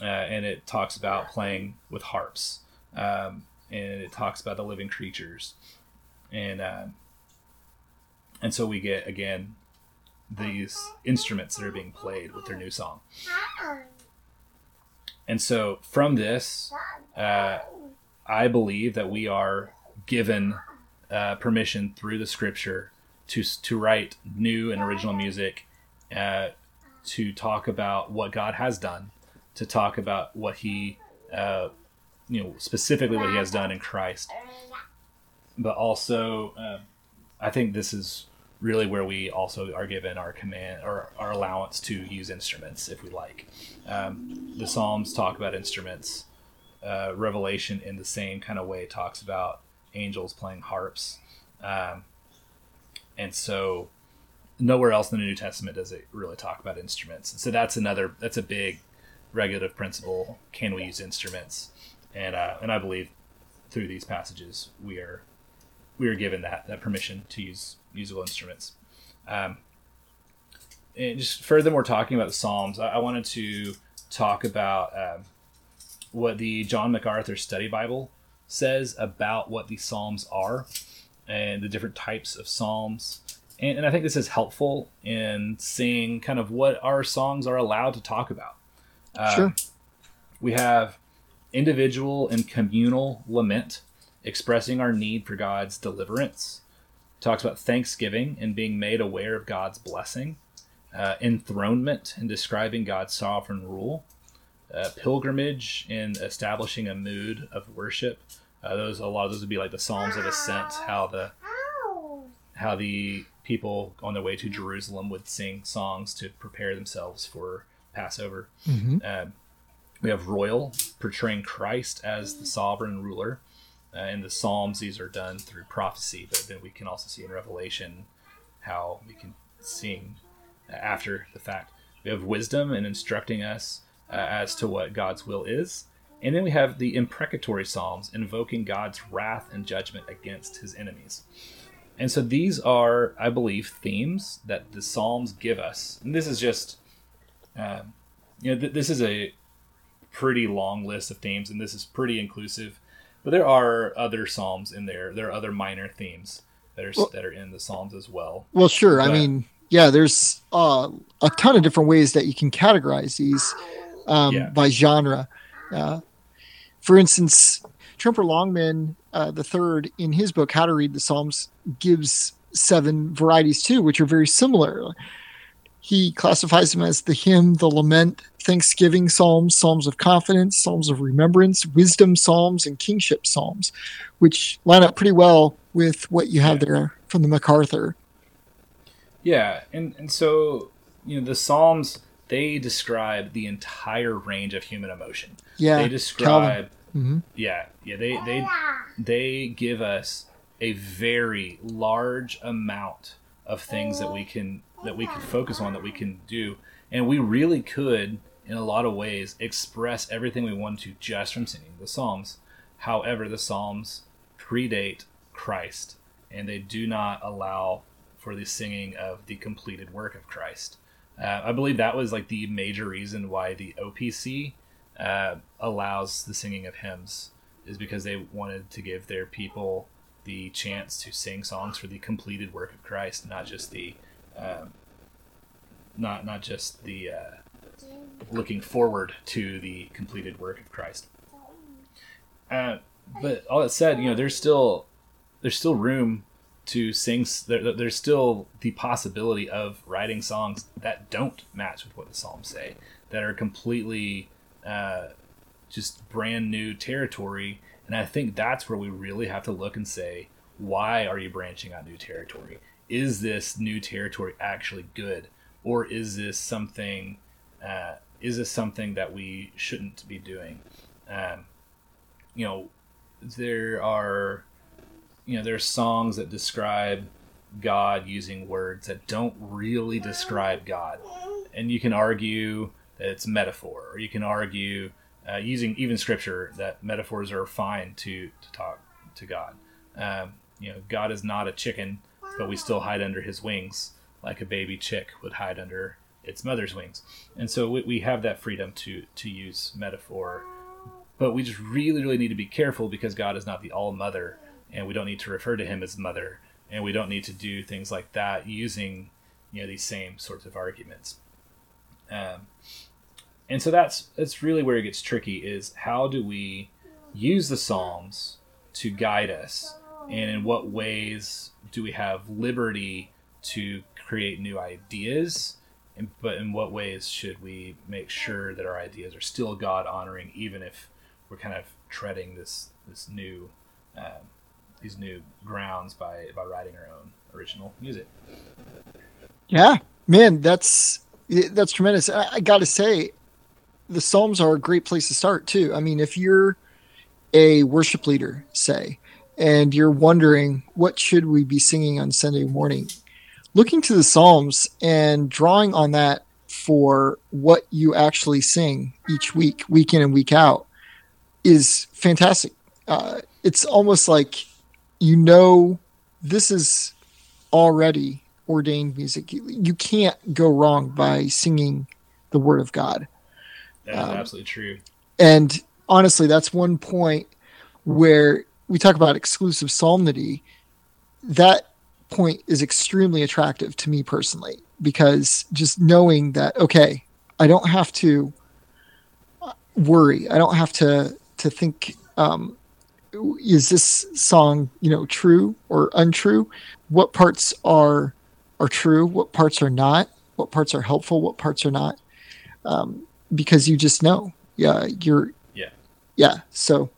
B: uh, and it talks about playing with harps. Um, and it talks about the living creatures, and uh, and so we get again these instruments that are being played with their new song. And so from this, uh, I believe that we are given uh, permission through the scripture to to write new and original music, uh, to talk about what God has done, to talk about what He uh, you know specifically what he has done in Christ, but also uh, I think this is really where we also are given our command or our allowance to use instruments if we like. Um, the Psalms talk about instruments. Uh, Revelation, in the same kind of way, talks about angels playing harps, um, and so nowhere else in the New Testament does it really talk about instruments. So that's another that's a big regulative principle. Can we use instruments? And uh, and I believe through these passages we are we are given that that permission to use musical instruments. Um, and just furthermore, talking about the Psalms, I, I wanted to talk about um, what the John MacArthur Study Bible says about what the Psalms are and the different types of Psalms. And, and I think this is helpful in seeing kind of what our songs are allowed to talk about. Uh, sure. We have individual and communal lament, expressing our need for God's deliverance. Talks about thanksgiving and being made aware of God's blessing, uh, enthronement and describing God's sovereign rule, uh, pilgrimage in establishing a mood of worship. Uh, those a lot of those would be like the Psalms of Ascent, how the how the people on their way to Jerusalem would sing songs to prepare themselves for Passover. Mm-hmm. Uh, we have royal, portraying Christ as the sovereign ruler. Uh, in the Psalms, these are done through prophecy, but then we can also see in Revelation how we can sing after the fact. We have wisdom in instructing us uh, as to what God's will is. And then we have the imprecatory Psalms invoking God's wrath and judgment against his enemies. And so these are, I believe, themes that the Psalms give us. And this is just, uh, you know, th- this is a pretty long list of themes, and this is pretty inclusive. But there are other psalms in there. There are other minor themes that are well, that are in the psalms as well.
C: Well, sure. But, I mean, yeah, there's uh, a ton of different ways that you can categorize these um, yeah. by genre. Uh, for instance, Tremper Longman uh, the third in his book How to Read the Psalms gives seven varieties too, which are very similar. He classifies them as the hymn, the lament, thanksgiving psalms, psalms of confidence, psalms of remembrance, wisdom psalms, and kingship psalms, which line up pretty well with what you have there from the MacArthur.
B: Yeah, and and so you know the psalms they describe the entire range of human emotion.
C: Yeah,
B: they describe.
C: Mm-hmm.
B: Yeah, yeah. They they they give us a very large amount of things that we can that we can focus on that we can do. And we really could in a lot of ways express everything we want to just from singing the psalms. However the psalms predate christ and they do not allow for the singing of the completed work of christ. Uh, i believe that was like the major reason why the opc uh, allows the singing of hymns is because they wanted to give their people the chance to sing songs for the completed work of Christ, not just the, um, not not just the uh, looking forward to the completed work of Christ. Uh, but all that said, you know, there's still there's still room to sing. There, there's still the possibility of writing songs that don't match with what the Psalms say, that are completely uh, just brand new territory and I think that's where we really have to look and say, why are you branching out new territory? Is this new territory actually good, or is this something? Uh, is this something that we shouldn't be doing? Um, you know, there are, you know, there are songs that describe God using words that don't really describe God, and you can argue that it's metaphor, or you can argue uh, using even scripture that metaphors are fine to to talk to God. Um, you know, God is not a chicken, but we still hide under His wings like a baby chick would hide under its mother's wings. And so we, we have that freedom to to use metaphor, but we just really really need to be careful because God is not the all mother, and we don't need to refer to Him as mother, and we don't need to do things like that using you know these same sorts of arguments. Um, and so that's that's really where it gets tricky is how do we use the psalms to guide us and in what ways do we have liberty to create new ideas? And, but in what ways should we make sure that our ideas are still god honoring even if we're kind of treading this this new um, these new grounds by by writing our own original music?
C: Yeah man that's that's tremendous. I, I gotta say the Psalms are a great place to start too. I mean, if you're a worship leader, say, and you're wondering what should we be singing on Sunday morning, looking to the Psalms and drawing on that for what you actually sing each week, week in and week out, is fantastic. Uh, it's almost like you know this is already ordained music. You, you can't go wrong by singing the Word of God.
B: That's um, absolutely true.
C: And honestly, that's one point where we talk about exclusive psalmody. That point is extremely attractive to me personally because just knowing that okay, I don't have to worry. I don't have to to think um, is this song you know true or untrue what parts are are true what parts are not what parts are helpful what parts are not um, because you just know. Yeah, you're.
B: Yeah.
C: Yeah. So.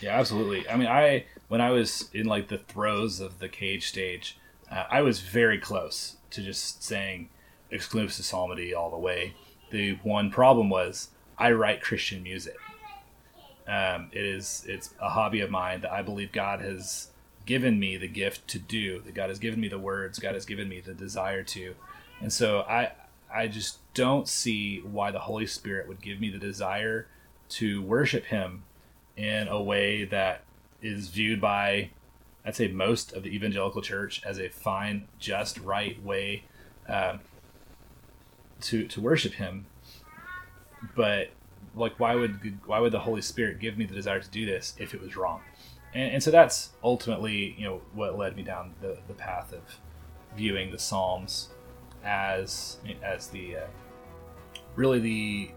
B: Yeah, absolutely. I mean, I when I was in like the throes of the cage stage, uh, I was very close to just saying exclusive psalmody all the way. The one problem was I write Christian music. Um, it is it's a hobby of mine that I believe God has given me the gift to do. That God has given me the words. God has given me the desire to, and so I I just don't see why the Holy Spirit would give me the desire to worship Him in a way that is viewed by, I'd say, most of the evangelical church as a fine, just, right way um, to to worship Him. But like, why would why would the Holy Spirit give me the desire to do this if it was wrong? And, and so that's ultimately, you know, what led me down the, the path of viewing the Psalms as as the uh, really the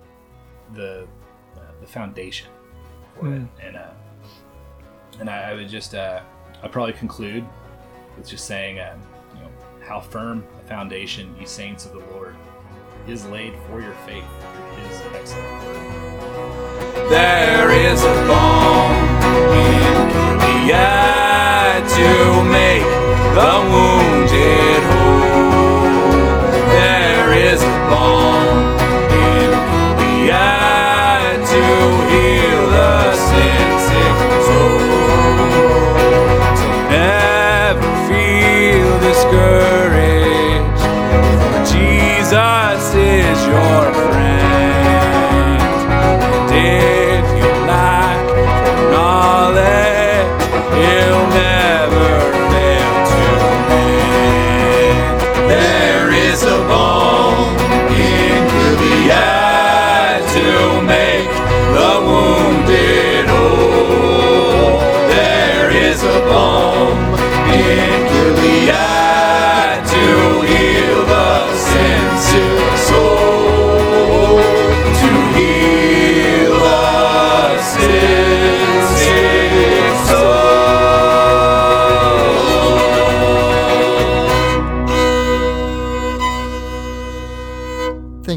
B: the uh, the foundation for mm. it, hmm. and uh, and I, I, would just uh, I probably conclude with just saying um, you know how firm a foundation, ye saints of the Lord, is laid for your faith through his excellent word.
A: There is a balm in Gilead to make the wounded Jesus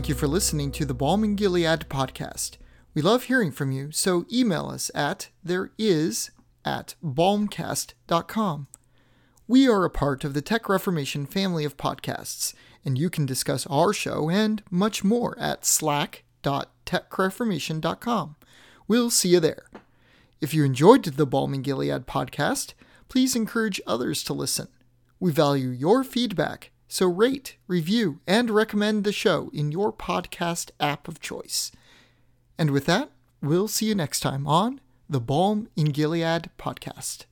C: Thank you for listening to the Balm Gilead podcast. We love hearing from you, so email us at thereis at balmcast.com. We are a part of the Tech Reformation family of podcasts, and you can discuss our show and much more at slack.techreformation.com. We'll see you there. If you enjoyed the Balm Gilead podcast, please encourage others to listen. We value your feedback, so rate, review, and recommend the show in your podcast app of choice. And with that, we'll see you next time on the Balm in Gilead podcast.